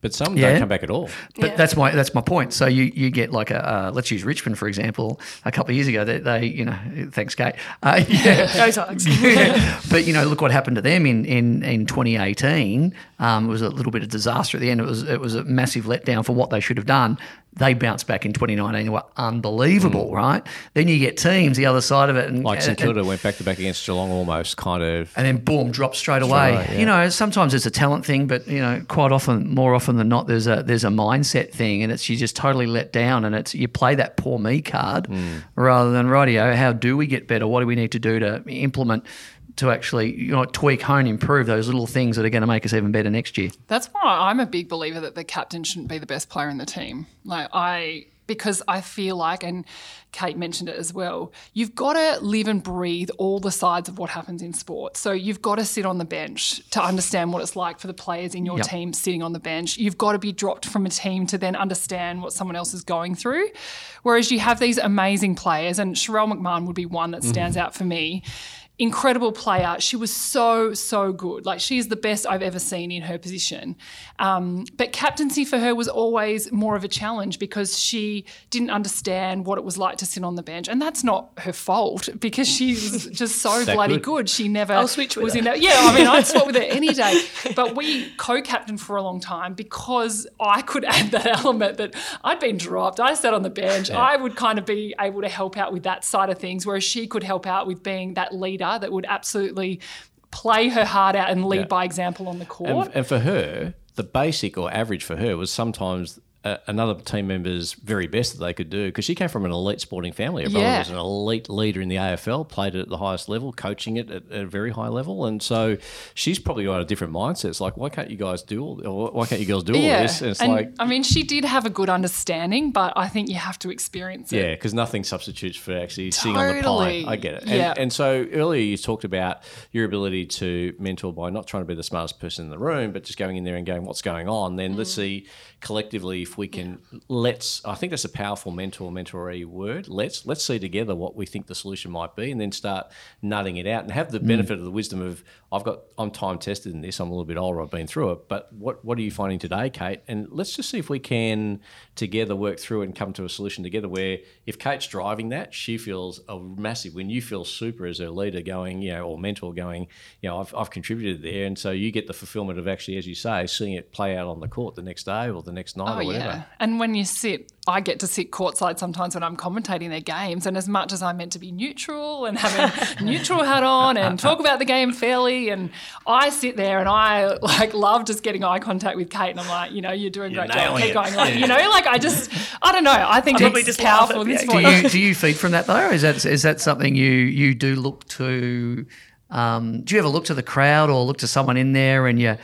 But some Yeah. don't come back at all. But Yeah. that's my that's my point. So you, you get like a uh, let's use Richmond for example. A couple of years ago, they, they you know thanks Kate. Uh, yeah. Go Tigers. Yeah. But you know, look what happened to them in in, in 2018. Um, it was a little bit of disaster at the end. It was it was a massive letdown for what they should have done. They bounced back in 2019. They were unbelievable, right? Then you get teams the other side of it, and Mm. Like St and- Kilda went back to back against Geelong almost, kind of. and then boom, dropped straight away. away, yeah. You know, sometimes it's a talent thing, but you know, quite often, more often than not, there's a there's a mindset thing, and it's you just totally let down, and it's you play that poor me card Mm. rather than rightio. How do we get better? What do we need to do to implement? To actually, you know, tweak, hone, improve those little things that are going to make us even better next year. That's why I'm a big believer that the captain shouldn't be the best player in the team. Like I because I feel like and Kate mentioned it as well. You've got to live and breathe all the sides of what happens in sport. So you've got to sit on the bench to understand what it's like for the players in your Yep. team sitting on the bench. You've got to be dropped from a team to then understand what someone else is going through. Whereas you have these amazing players, and Sharelle McMahon would be one that mm-hmm. stands out for me incredible player. She was so, so good. Like, she's the best I've ever seen in her position. Um, but captaincy for her was always more of a challenge because she didn't understand what it was like to sit on the bench. And that's not her fault because she's just so bloody good. good. She never I'll switch with was her. in that. Yeah, I mean, I'd swap with her any day. But we co captained for a long time because I could add that element that I'd been dropped. I sat on the bench. I would kind of be able to help out with that side of things, whereas she could help out with being that leader that would absolutely play her heart out and lead Yeah. by example on the court. And, and for her, the basic or average for her was sometimes uh, another team member's very best that they could do because she came from an elite sporting family. Her brother was an elite leader in the AFL, played it at the highest level, coaching it at, at a very high level, and so she's probably got a different mindset. It's like, why can't you guys do all? Or why can't you girls do all this? And it's and, like. I mean, she did have a good understanding, but I think you have to experience it. Yeah, because nothing substitutes for actually sitting on the Totally. pine. I get it. And, Yeah. and so earlier you talked about your ability to mentor by not trying to be the smartest person in the room, but just going in there and going, what's going on? Then let's Mm. see collectively if we can let's. I think that's a powerful mentor mentoree word. Let's let's see together what we think the solution might be, and then start nutting it out and have the Mm. benefit of the wisdom of I've got I'm time tested in this. I'm a little bit older. I've been through it. But what what are you finding today, Kate? And let's just see if we can together work through it and come to a solution together. Where if Kate's driving that, she feels a massive win. You feel super as her leader, going you know or mentor, going you know I've I've contributed there, and so you get the fulfillment of actually, as you say, seeing it play out on the court the next day or the next night Oh or whatever. yeah, and when you sit, I get to sit courtside sometimes when I'm commentating their games, and as much as I'm meant to be neutral and having neutral hat on and talk about the game fairly, and I sit there and I like love just getting eye contact with Kate, and I'm like, you know, you're doing a great job, keep it. going, like you know, like I just, I don't know, I think probably it's just powerful at in this do you do you feed from that though? Is that is that something you you do look to? Um, do you ever look to the crowd or look to someone in there and you,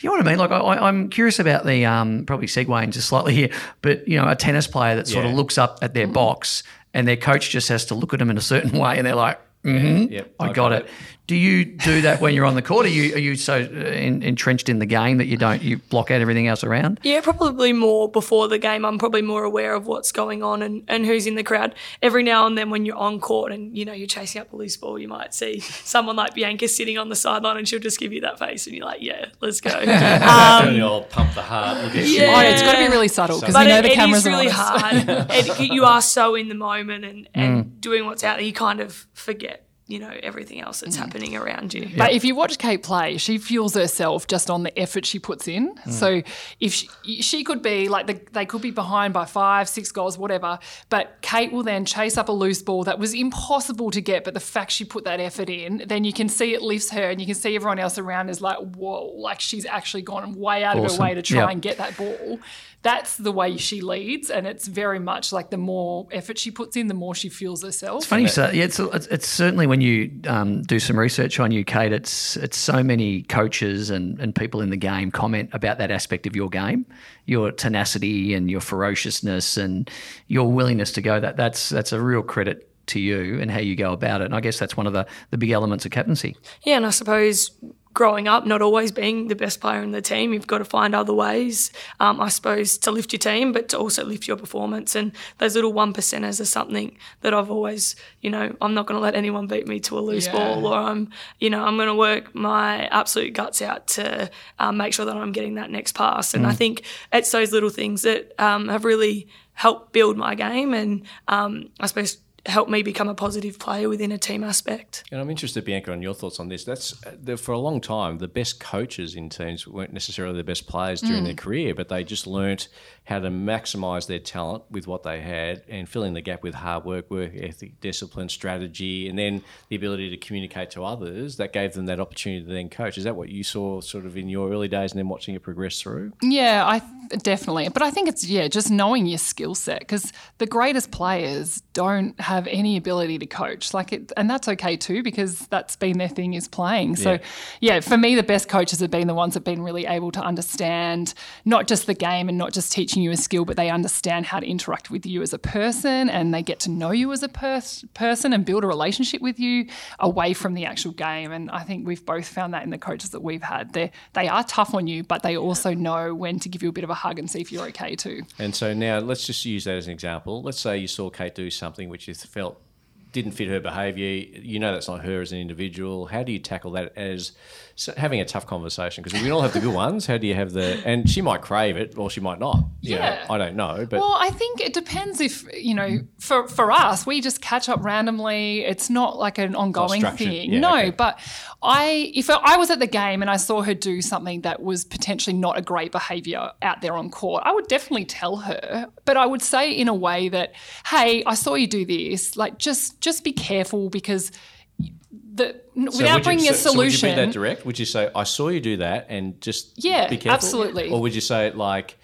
you know what I mean? Like I, I'm curious about the um, probably segueing just slightly here, but you know a tennis player that sort of looks up at their box and their coach just has to look at them in a certain way and they're like, mm-hmm, Yep, I I got got it. it. Do you do that when you're on the court? Are you are you so uh, in, entrenched in the game that you don't you block out everything else around? Yeah, probably more before the game. I'm probably more aware of what's going on and, and who's in the crowd. Every now and then, when you're on court and you know you're chasing up a loose ball, you might see someone like Bianca sitting on the sideline, and she'll just give you that face, and you're like, "Yeah, let's go." Um, the old pump the heart. Look at Yeah. Oh, it's got to be really subtle because but you know it, the it cameras is are really on us. hard. it, you are so in the moment and, and doing what's out there, you kind of forget, you know, everything else that's mm. happening around you. But if you watch Kate play, she fuels herself just on the effort she puts in. Mm. So if she, she could be like the, they could be behind by five, six goals, whatever, but Kate will then chase up a loose ball that was impossible to get. But the fact she put that effort in, then you can see it lifts her, and you can see everyone else around is like, whoa, like she's actually gone way out of her way to try Yep. and get that ball. That's the way she leads, and it's very much like the more effort she puts in, the more she fuels herself. It's funny you say, yeah, it's, it's it's certainly when you um, do some research on you, Kate. It's it's so many coaches and, and people in the game comment about that aspect of your game, your tenacity and your ferociousness and your willingness to go. That that's that's a real credit to you and how you go about it. And I guess that's one of the the big elements of captaincy. Yeah, and I suppose growing up, not always being the best player in the team, you've got to find other ways, um, I suppose, to lift your team, but to also lift your performance. And those little one percenters are something that I've always, you know, I'm not going to let anyone beat me to a loose Yeah. ball, or I'm, you know, I'm going to work my absolute guts out to um, make sure that I'm getting that next pass. And I think it's those little things that um, have really helped build my game, and um, I suppose helped me become a positive player within a team aspect. And I'm interested, Bianca, on your thoughts on this. That's uh, for a long time, the best coaches in teams weren't necessarily the best players during their career, but they just learnt how to maximise their talent with what they had and fill in the gap with hard work, work ethic, discipline, strategy, and then the ability to communicate to others. That gave them that opportunity to then coach. Is that what you saw sort of in your early days and then watching it progress through? Yeah, I definitely. But I think it's yeah, just knowing your skill set because the greatest players don't have any ability to coach. Like it, and that's okay too because that's been their thing is playing. So Yeah. yeah. for me, the best coaches have been the ones that've been really able to understand not just the game and not just teaching you a skill, but they understand how to interact with you as a person and they get to know you as a pers- person and build a relationship with you away from the actual game. And I think we've both found that in the coaches that we've had. They they are tough on you, but they also know when to give you a bit of a hug and see if you're okay too. And so now let's just use that as an example. Let's say you saw Kate do something which you felt didn't fit her behaviour. You know that's not her as an individual. How do you tackle that as having a tough conversation? Because we all have the good ones. How do you have the? And she might crave it, or she might not. You know, Yeah. I don't know, but Well, I think it depends if, you know, for, for us, we just catch up randomly. It's not like an ongoing thing. Yeah, no, okay. but I, if I was at the game and I saw her do something that was potentially not a great behavior out there on court, I would definitely tell her, but I would say in a way that, hey, I saw you do this. Like, just, just be careful because the, So without would you- bringing a so- so would you be that direct? Would you say, "I saw you do that," and just Yeah, be careful? absolutely. Or would you say it like?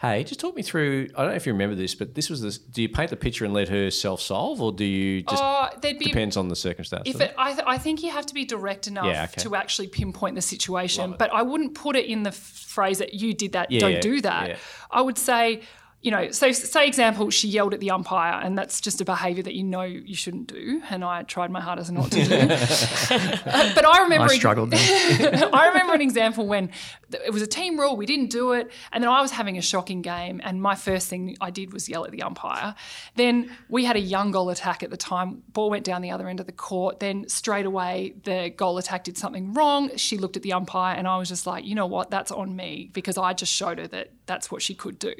Hey, just talk me through. I don't know if you remember this, but this was the. Do you paint the picture and let her self solve, or do you just oh, there'd be depends on the circumstance? If it, I, th- I think you have to be direct enough Yeah, okay. to actually pinpoint the situation, but I wouldn't put it in the phrase that you did that, Yeah, don't yeah, do that. I would say, you know, so say example, she yelled at the umpire, and that's just a behaviour that you know you shouldn't do, and I tried my hardest not to do. Uh, but I remember I struggled. I remember an example when it was a team rule, we didn't do it, and then I was having a shocking game, and my first thing I did was yell at the umpire. Then we had a young goal attack at the time, ball went down the other end of the court. Then straight away, the goal attack did something wrong. She looked at the umpire, and I was just like, you know what, that's on me because I just showed her that that's what she could do.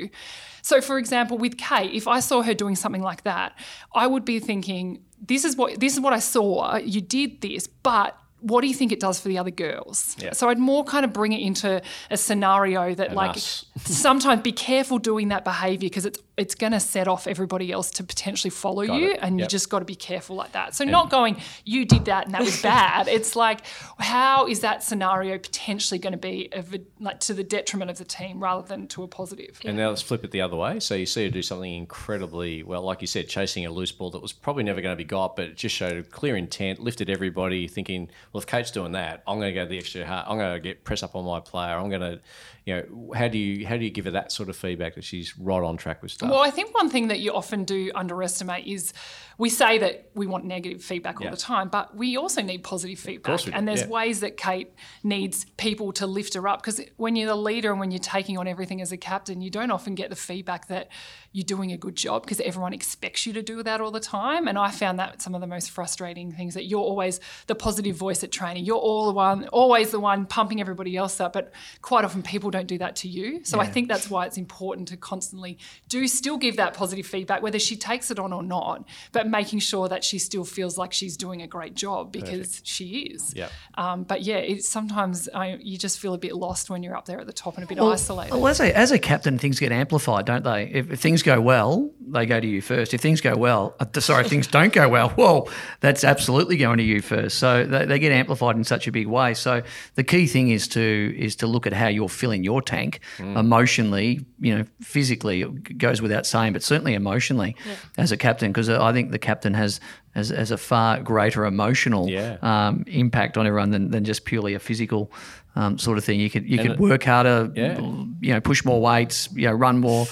So, for example, with Kate, if I saw her doing something like that, I would be thinking, this is what this is what I saw. You did this, but what do you think it does for the other girls? Yeah. So I'd more kind of bring it into a scenario that, like, sometimes be careful doing that behavior because it's it's going to set off everybody else to potentially follow Got you, it. and you just got to be careful like that. So not going, you did that and that was bad. It's like, how is that scenario potentially going to be of a, like to the detriment of the team rather than to a positive? And now let's flip it the other way. So you see her do something incredibly well, like you said, chasing a loose ball that was probably never going to be got, but it just showed a clear intent, lifted everybody, thinking, well, if Kate's doing that, I'm going to go the extra hard. I'm going to get press up on my player. I'm going to, you know, how do you how do you give her that sort of feedback that she's right on track with stuff? Well, I think one thing that you often do underestimate is we say that we want negative feedback all Yeah. the time, but we also need positive feedback. And there's yeah. ways that Kate needs people to lift her up because when you're the leader and when you're taking on everything as a captain, you don't often get the feedback that you're doing a good job because everyone expects you to do that all the time. And I found that some of the most frustrating things that you're always the positive voice at training. You're all the one, always the one pumping everybody else up, but quite often people don't do that to you. So I think that's why it's important to constantly do still give that positive feedback, whether she takes it on or not, but making sure that she still feels like she's doing a great job because she is. Yep. Um, but yeah, it's sometimes I, you just feel a bit lost when you're up there at the top and a bit isolated. Well, as a, as a captain, things get amplified, don't they? If, if things go well, they go to you first. If things go well, uh, sorry, if things don't go well, whoa, that's absolutely going to you first. So they, they get amplified in such a big way. So the key thing is to is to look at how you're filling your tank emotionally, you know, physically. It goes without saying, but certainly emotionally as a captain, because I think the captain has. Has, has a far greater emotional Yeah. um, impact on everyone than, than just purely a physical um, sort of thing. You could you And could it- work harder, Yeah. you know, push more weights, you know, run more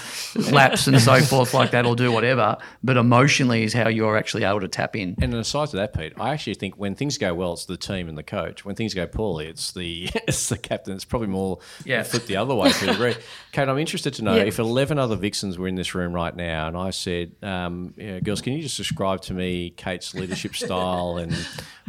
laps and so forth like that, or do whatever. But emotionally is how you're actually able to tap in. And aside to that, Pete, I actually think when things go well, it's the team and the coach. When things go poorly, it's the it's the captain. It's probably more Yeah. flip the other way to a degree. Kate, I'm interested to know Yeah. if 11 other Vixens were in this room right now, and I said, um, you know, girls, can you just describe to me Kate's leadership style and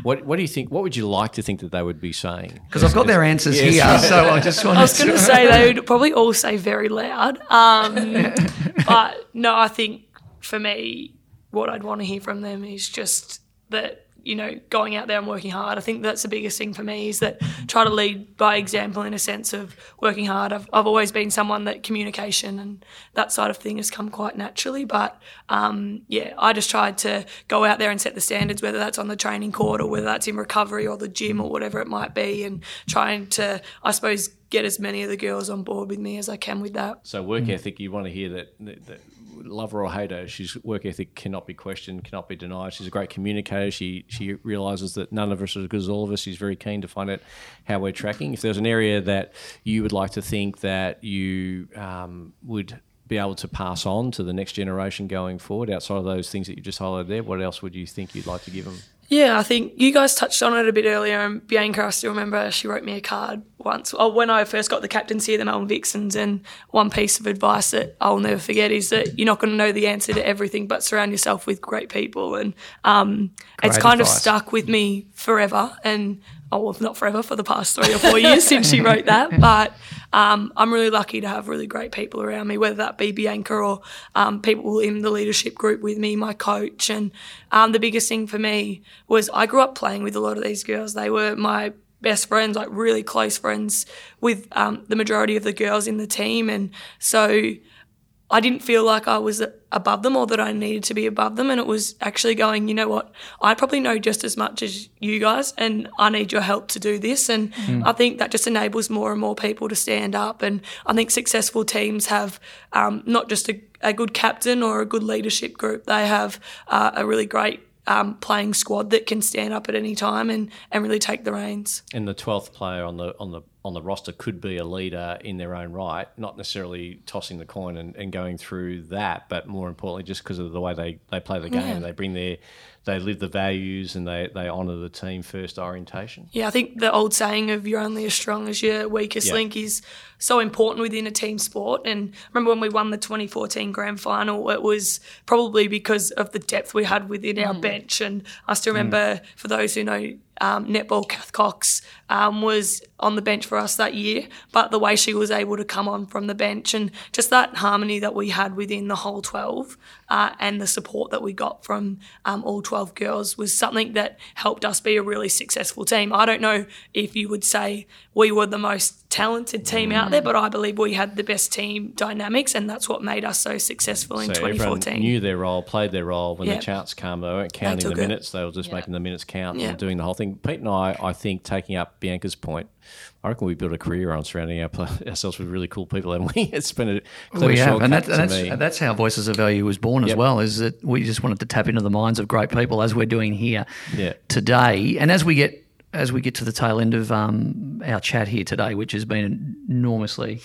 what what do you think? What would you like to think that they would be saying? Because I've got their answers Yes. here, so I just want I was going to say they would probably all say very loud. Um, but no, I think for me, what I'd want to hear from them is just that, you know, going out there and working hard. I think that's the biggest thing for me is that try to lead by example in a sense of working hard. I've, I've always been someone that communication and that side of thing has come quite naturally. But um, yeah, I just tried to go out there and set the standards, whether that's on the training court or whether that's in recovery or the gym or whatever it might be, and trying to, I suppose, get as many of the girls on board with me as I can with that. So work ethic, you want to hear that, that, that love her or hate her, she's work ethic cannot be questioned, cannot be denied. She's a great communicator. She she realizes that none of us are as good as all of us. She's very keen to find out how we're tracking. If there's an area that you would like to think that you um, would be able to pass on to the next generation going forward, outside of those things that you just highlighted there, what else would you think you'd like to give them? Yeah, I think you guys touched on it a bit earlier, and Bianca, I still remember she wrote me a card once. Oh, when I first got the captaincy of the Melbourne Vixens, and one piece of advice that I'll never forget is that you're not going to know the answer to everything, but surround yourself with great people. And um, it's kind advice. of stuck with me forever. And oh, well, not forever, for the past three or four years since she wrote that. But um, I'm really lucky to have really great people around me, whether that be Bianca or um, people in the leadership group with me, my coach. And um, the biggest thing for me was I grew up playing with a lot of these girls. They were my best friends, like really close friends with um, the majority of the girls in the team. And so I didn't feel like I was above them or that I needed to be above them. And it was actually going, you know what, I probably know just as much as you guys, and I need your help to do this. And I think that just enables more and more people to stand up. And I think successful teams have um, not just a, a good captain or a good leadership group, they have uh, a really great um, playing squad that can stand up at any time and, and really take the reins. And the twelfth player on the on the on the roster could be a leader in their own right, not necessarily tossing the coin and, and going through that, but more importantly, just because of the way they, they play the game, they bring their they live the values and they, they honour the team first orientation. Yeah, I think the old saying of you're only as strong as your weakest Yeah. link is so important within a team sport. And remember when we won the 2014 grand final, it was probably because of the depth we had within our mm. bench. And I still remember, mm. for those who know, um, netball, Cath Cox um, was on the bench for us that year, but the way she was able to come on from the bench and just that harmony that we had within the whole 12 uh, and the support that we got from um, all 12 girls was something that helped us be a really successful team. I don't know if you would say we were the most talented team out there, but I believe we had the best team dynamics, and that's what made us so successful in So everyone 2014. knew their role, played their role. When Yeah. the chance come, they weren't counting the took it. minutes; they were just making the minutes count Yeah. and doing the whole thing. Pete and I, I think, taking up Bianca's point, I reckon we built a career on surrounding our, ourselves with really cool people, and we it's been a clever we have, and, that, and that's, me. that's how Voices of Value was born as Yep. well. Is that we just wanted to tap into the minds of great people as we're doing here Yeah. today, and as we get as we get to the tail end of um, our chat here today, which has been enormously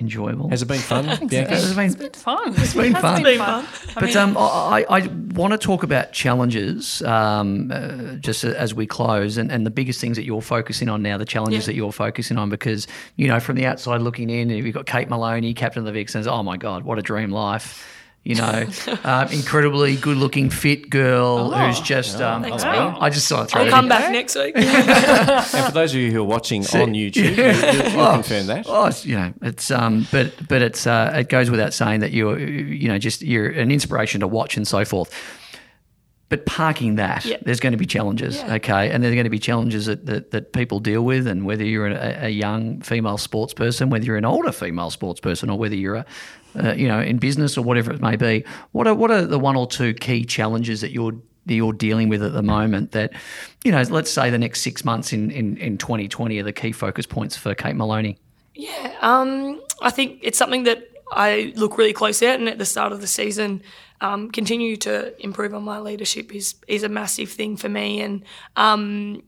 enjoyable. Has it been fun, Bianca? Has it been- fun. It's been Has fun. been fun. I But mean, um, I, I want to talk about challenges um, uh, just as we close, and, and the biggest things that you're focusing on now, the challenges Yeah. that you're focusing on, because you know from the outside looking in, you've got Kate Moloney, captain of the Vixens. Oh my God, what a dream life! You know, um, incredibly good-looking, fit girl who's just. um, Thanks, I. I just saw it through. I'll come back next week. and for those of you who are watching on YouTube, you, you, you'll confirm that. Oh, it's, you know, it's um, but but it's uh, it goes without saying that you're you know just you're an inspiration to watch and so forth. But parking that, Yeah. there's going to be challenges, Yeah. okay, and there's going to be challenges that, that, that people deal with, and whether you're a, a young female sports person, whether you're an older female sports person, or whether you're a, uh, you know, in business or whatever it may be, what are what are the one or two key challenges that you're that you're dealing with at the moment that, you know, let's say the next six months in, in, in 2020 are the key focus points for Kate Moloney? Yeah, um, I think it's something that I look really close at, and at the start of the season, um, continue to improve on my leadership is is a massive thing for me. And um,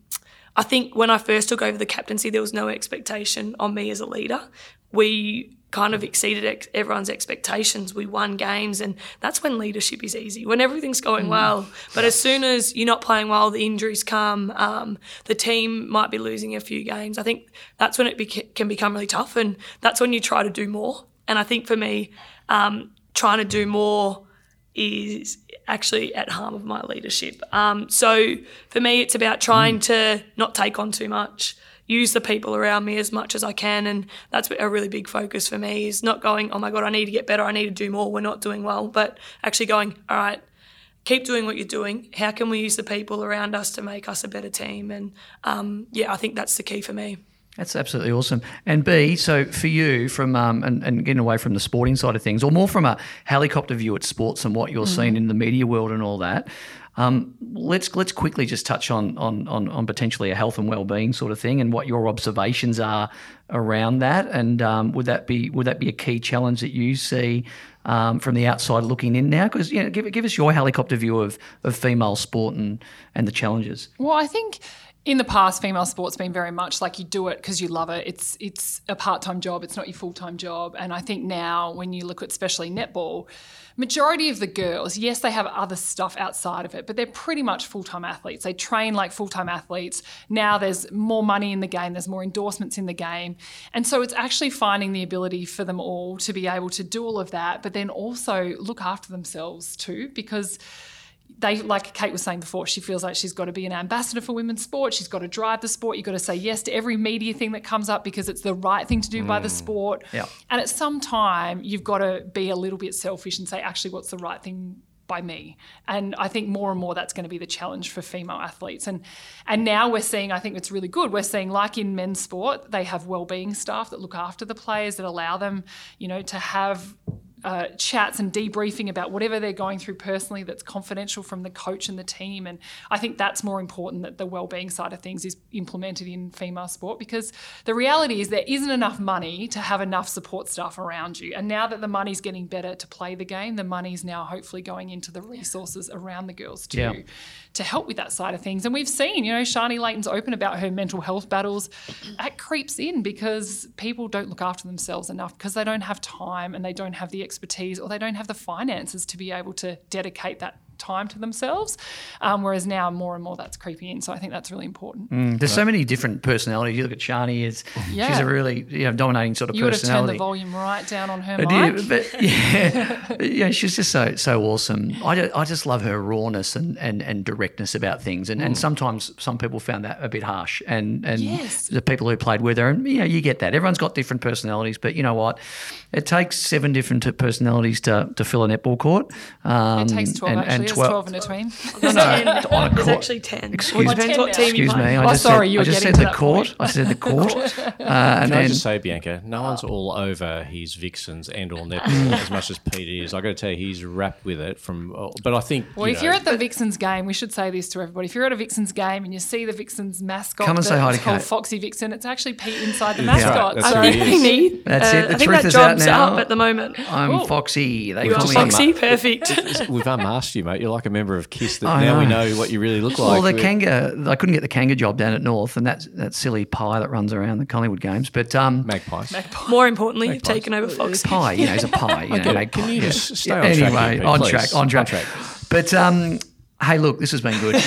I think when I first took over the captaincy, there was no expectation on me as a leader. We kind of exceeded ex- everyone's expectations. We won games, and that's when leadership is easy, when everything's going well. But as soon as you're not playing well, the injuries come, um, the team might be losing a few games. I think that's when it can become really tough, and that's when you try to do more. And I think for me, um, trying to do more is actually at harm of my leadership. Um, so for me, it's about trying to not take on too much, use the people around me as much as I can, and that's a really big focus for me. Is not going, oh my god, I need to get better, I need to do more. We're not doing well, but actually going, all right. Keep doing what you're doing. How can we use the people around us to make us a better team? And um, yeah, I think that's the key for me. That's absolutely awesome. And B, so for you, from um, and, and getting away from the sporting side of things, or more from a helicopter view at sports and what you're seeing in the media world and all that, um, let's let's quickly just touch on, on on on potentially a health and well-being sort of thing, and what your observations are around that. And um, would that be would that be a key challenge that you see um, from the outside looking in now? Because you know, give give us your helicopter view of of female sport and and the challenges. Well, I think in the past, female sports been very much like you do it because you love it. It's it's a part time job. It's not your full time job. And I think now, when you look at especially netball, majority of the girls, yes, they have other stuff outside of it, but they're pretty much full time athletes. They train like full time athletes. Now there's more money in the game. There's more endorsements in the game, and so it's actually finding the ability for them all to be able to do all of that, but then also look after themselves too, because they like Kate was saying before, she feels like she's got to be an ambassador for women's sport. She's got to drive the sport. You've got to say yes to every media thing that comes up because it's the right thing to do by the mm. sport. Yeah. And at some time, you've got to be a little bit selfish and say, actually, what's the right thing by me? And I think more and more that's going to be the challenge for female athletes. And and now we're seeing, I think it's really good. We're seeing, like in men's sport, they have well-being staff that look after the players that allow them, you know, to have uh, chats and debriefing about whatever they're going through personally that's confidential from the coach and the team. And I think that's more important that the well-being side of things is implemented in female sport because the reality is there isn't enough money to have enough support staff around you. And now that the money's getting better to play the game, the money's now hopefully going into the resources around the girls too. Yeah. To help with that side of things. And we've seen, you know, Sharni Layton's open about her mental health battles. That creeps in because people don't look after themselves enough because they don't have time and they don't have the expertise or they don't have the finances to be able to dedicate that time to themselves. Um, whereas now more and more that's creeping in. So I think that's really important. There's so many different personalities. You look at Sharni; is she's a really you know, dominating sort of personality. You would have turned the volume right down on her I mic. do, but yeah, yeah, she's just so so awesome. I just, I just love her rawness and, and, and directness about things, and, and sometimes some people found that a bit harsh, and and Yes. the people who played with her, and you know, you get that. Everyone's got different personalities, but you know what? It takes seven different personalities to, to fill a netball court. Um, It takes 12 and, actually. and There's 12 in between. No, no, on a There's court. actually 10. Excuse Well, depends me. what team Excuse me. I Oh, just sorry, said, you I just getting said the court. point. I said the court. uh, and Can I just say, Bianca, no one's all over his Vixens and all netball as much as Pete is. I got to tell you, he's wrapped with it from. oh, But I think. Well, you if know, you're at the Vixens game, we should say this to everybody. If you're at a Vixens game and you see the Vixens mascot, Come and say hi to Kate. Foxy Vixen, it's actually Pete inside the That's right, mascot. that's so right. I think we need. That's uh, it. The truth that is out now. up at the moment. I'm Foxy. They You call are me Foxy, perfect. We've unmasked you, mate. You're like a member of Kiss. That I now we know. know what you really look like. Well, the We- Kanga, I couldn't get the Kanga job down at North, and that's that silly pie that runs around the Collingwood games. But um, Magpies. More importantly, you've taken over Fox. pie, you know, he's a pie. You know, get magpie, Can you yeah. just stay Yeah, on track here, Anyway, Pete, on track, on track, On track. But um, hey, look, this has been good.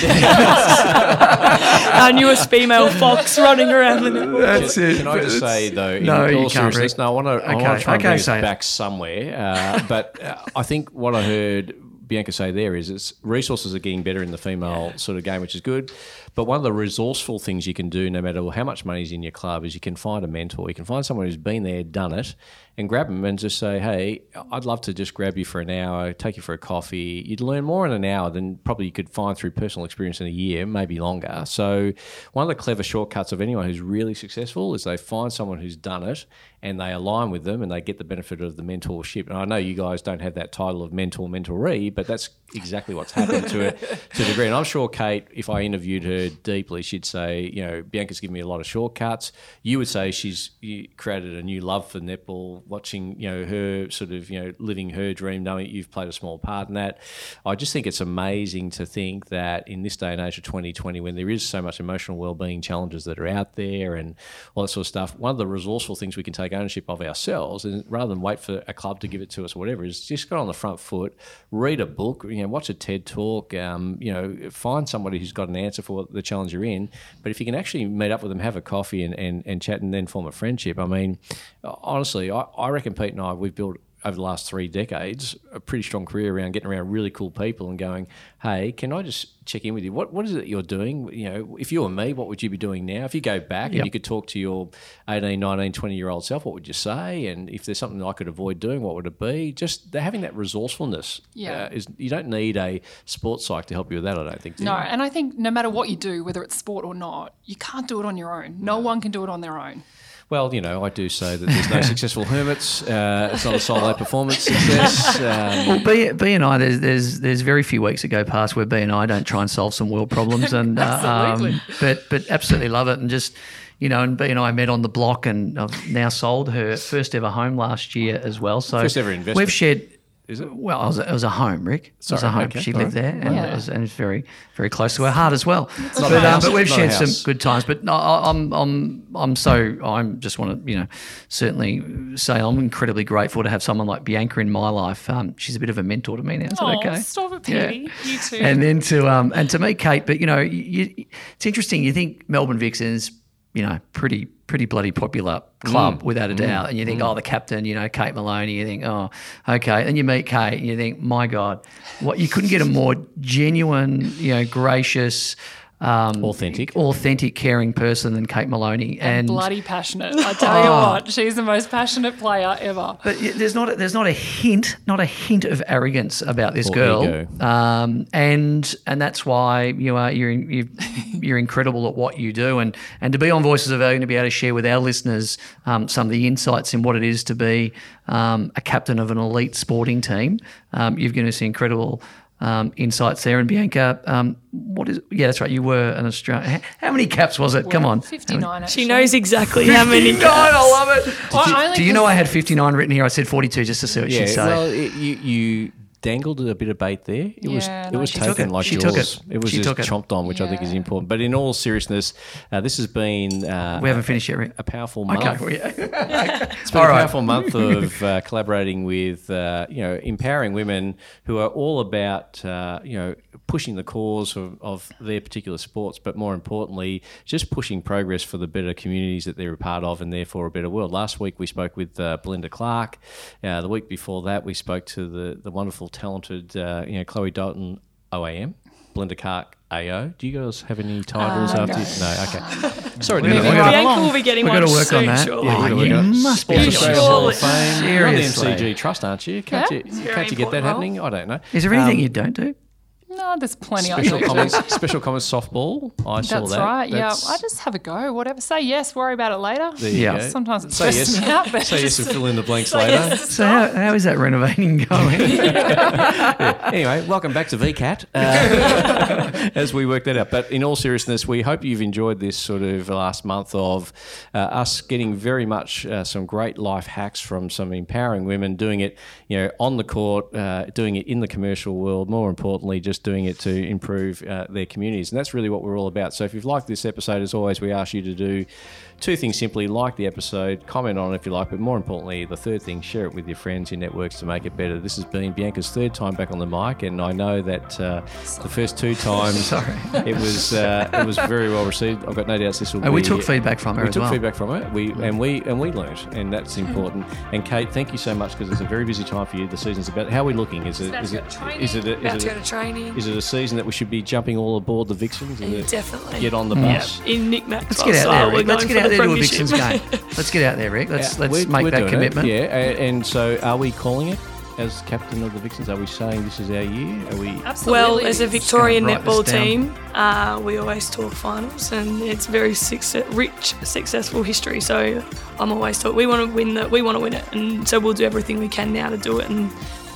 Our newest female Fox running around the network. That's it. Can I just say though, in No, you all can't, seriousness, no, I want to, I Okay, want to try and okay, bring say us it. back somewhere. Uh, but uh, I think what I heard Bianca say there is it's resources are getting better in the female sort of game, which is good. But one of the resourceful things you can do, no matter how much money's in your club, is you can find a mentor. You can find someone who's been there, done it, and grab them and just say, "Hey, I'd love to just grab you for an hour, take you for a coffee." You'd learn more in an hour than probably you could find through personal experience in a year, maybe longer. So, one of the clever shortcuts of anyone who's really successful is they find someone who's done it and they align with them and they get the benefit of the mentorship. And I know you guys don't have that title of mentor mentoree, but that's exactly what's happened to it to a degree. And I'm sure Kate, if I interviewed her deeply, she'd say, you know, Bianca's given me a lot of shortcuts. You would say she's created a new love for netball, watching, you know, her sort of, you know, living her dream, knowing you've played a small part in that. I just think it's amazing to think that in this day and age of 2020, when there is so much emotional well-being challenges that are out there and all that sort of stuff, one of the resourceful things we can take ownership of ourselves, and rather than wait for a club to give it to us or whatever, is just get on the front foot, read a book, you know, watch a TED talk, um, you know, find somebody who's got an answer for the challenge you're in. But if you can actually meet up with them, have a coffee and, and, and chat and then form a friendship, I mean, honestly, I, I reckon Pete and I, we've built over the last three decades a pretty strong career around getting around really cool people and going, hey, can I just check in with you? What what is it you're doing? You know, if you were me, what would you be doing now? If you go back and you could talk to your 18, 19, 20 year old self, what would you say? And if there's something I could avoid doing, what would it be? Just they're having that resourcefulness. Yeah. uh, is you don't need a sports psych to help you with that. I don't think. do No, you? and I think no matter what you do, whether it's sport or not, you can't do it on your own. No one can do it on their own. Well, you know, I do say that there's no successful hermits. Uh, it's not a solo performance success. Um, Well, B, B and I, there's, there's there's very few weeks that go past where B and I don't try and solve some world problems, and uh, um, but but absolutely love it, and just you know, and B and I met on the block, and I've now sold her first ever home last year as well. So First ever investment. We've shared. Is it? Well, it was, a, it was a home, Rick. It was a home. okay, she all lived right. there, and, Yeah. it was, and it's very, very close to her heart as well. But, um, but we've Not shared some good times. But no, I- I'm, I'm, I'm so, I'm just want to, you know, certainly say I'm incredibly grateful to have someone like Bianca in my life. Um, she's a bit of a mentor to me now. Is that Oh, okay? stop it, Yeah. You too. And then to um and to meet Kate, but you know, you, you- it's interesting. You think Melbourne Vixens, you know, pretty pretty bloody popular club mm. without a mm. doubt, and you think, mm. oh, the captain, you know, Kate Moloney. You think, oh, okay, and you meet Kate, and you think, my God, what you couldn't get a more genuine, you know, gracious. Um, Authentic. authentic, caring person than Kate Moloney, and Bloody passionate. I tell you Oh. what, she's the most passionate player ever. But there's not a, there's not a hint, not a hint of arrogance about this Or girl, um, and and that's why you are you're you, you're incredible at what you do, and and to be on Voices of Value and to be able to share with our listeners um, some of the insights in what it is to be um, a captain of an elite sporting team. Um, you've given us incredible. Um, insights there, and Bianca, um, what is? Yeah, that's right. You were an Australian. How many caps was it? Come on, 59, actually. She knows exactly how many. 59, I love it. I only Do you know I had 59 written here? I said 42 just to see what yeah, she'd say. well, it, you, you dangled a bit of bait there. It was Yeah, it no, was she taken took it. like She yours. took it. It was She just took it. chomped on, which I think is important. But in all seriousness, uh, this has been uh, we haven't finished yet, Rick. a powerful month. Okay, well, yeah. It's been All a right. powerful month of uh, collaborating with, uh, you know, empowering women who are all about, uh, you know, pushing the cause of, of their particular sports, but more importantly, just pushing progress for the better communities that they're a part of and therefore a better world. Last week we spoke with uh, Belinda Clark. Uh, the week before that we spoke to the, the wonderful, talented, uh, you know, Chloe Dalton OAM. Belinda Clark AO. Do you guys have any titles Uh, after? no. No, okay. Sorry to Moving interrupt. right Bianca along. will be getting We've one got to work soon, on that. surely. Oh, we're you gonna- must be Sports Surely. Australia Hall of Fame. You're on the Seriously. MCG Trust, aren't you? Can't Yeah. you, It's a very can't you get that important happening? I don't know. Is there anything Um, you don't do? No, there's plenty I Special comments, special comments softball. I saw that. right. That's- right. yeah, I just have a go. Whatever. Say yes. Worry about it later. Yeah. Sometimes it Say stresses yes. me out, but Say yes and fill in the blanks later. yes, So how, how is that renovating going? Anyway, welcome back to VCAT uh, as we work that out. But in all seriousness, we hope you've enjoyed this sort of last month of uh, us getting very much uh, some great life hacks from some empowering women doing it, you know, on the court, uh, doing it in the commercial world. More importantly, just doing it to improve uh, their communities, and that's really what we're all about. So if you've liked this episode, as always, we ask you to do two things simply: like the episode, comment on it if you like, but more importantly, the third thing, share it with your friends, your networks to make it better. This has been Bianca's third time back on the mic, and I know that uh, the first two times it was uh, it was very well received. I've got no doubts this will And be. we took feedback from her We as took well. feedback from it. We and we and we learnt, and that's important. And Kate, thank you so much because it's a very busy time for you. The season's about. How are we looking? Is it About is to it go to training. is it a, is it a, training. is it a season that we should be jumping all aboard the Vixens? Definitely. Get on the Yeah, bus. in Nick Let's get out there. Let's get for out the there to a. Vixens game. Let's get out there, Rick. Let's let's We're- make we're that doing it, commitment. Yeah, and so are we calling it as captain of the Vixens? Are we saying this is our year? Are we? Absolutely. Well, as a Victorian netball team, uh, we always talk finals, and it's very success- rich, successful history. So I'm always talk. We want to win the. We want to win it, and so we'll do everything we can now to do it and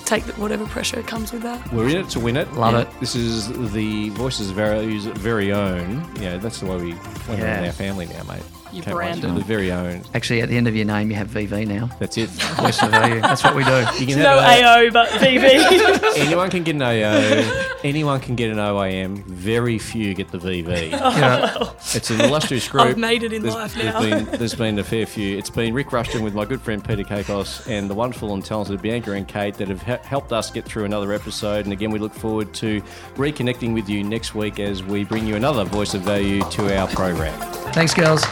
take the, whatever pressure comes with that. We're in it to win it. Love Yeah. it. This is the Voices of Value's very own. Yeah, that's the way we we Yeah. in our family now, mate. You Can't wait brand to- The very own. Actually, at the end of your name, you have VV now. That's it. Voice of value. That's what we do. You can No have a- AO, but VV. Anyone can get an AO. Anyone can get an OAM. Very few get the VV. Oh Yeah. It's an illustrious group. I've made it in There's- life there's now. Been, there's been a fair few. It's been Rick Rushton with my good friend Peter Kakos and the wonderful and talented Bianca and Kate that have he- helped us get through another episode. And again, we look forward to reconnecting with you next week as we bring you another voice of value to our program. Thanks, girls.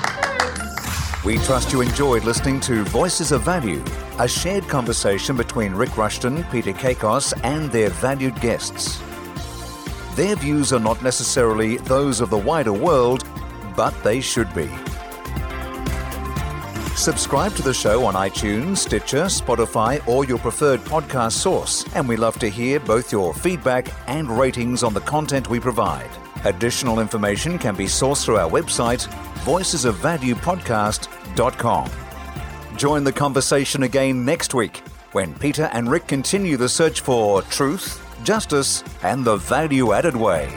We trust you enjoyed listening to Voices of Value, a shared conversation between Rick Rushton, Peter Kakos, and their valued guests. Their views are not necessarily those of the wider world, but they should be. Subscribe to the show on iTunes, Stitcher, Spotify, or your preferred podcast source, and we love to hear both your feedback and ratings on the content we provide. Additional information can be sourced through our website, voicesofvaluepodcast.com. Join the conversation again next week when Peter and Rick continue the search for truth, justice, and the value added way.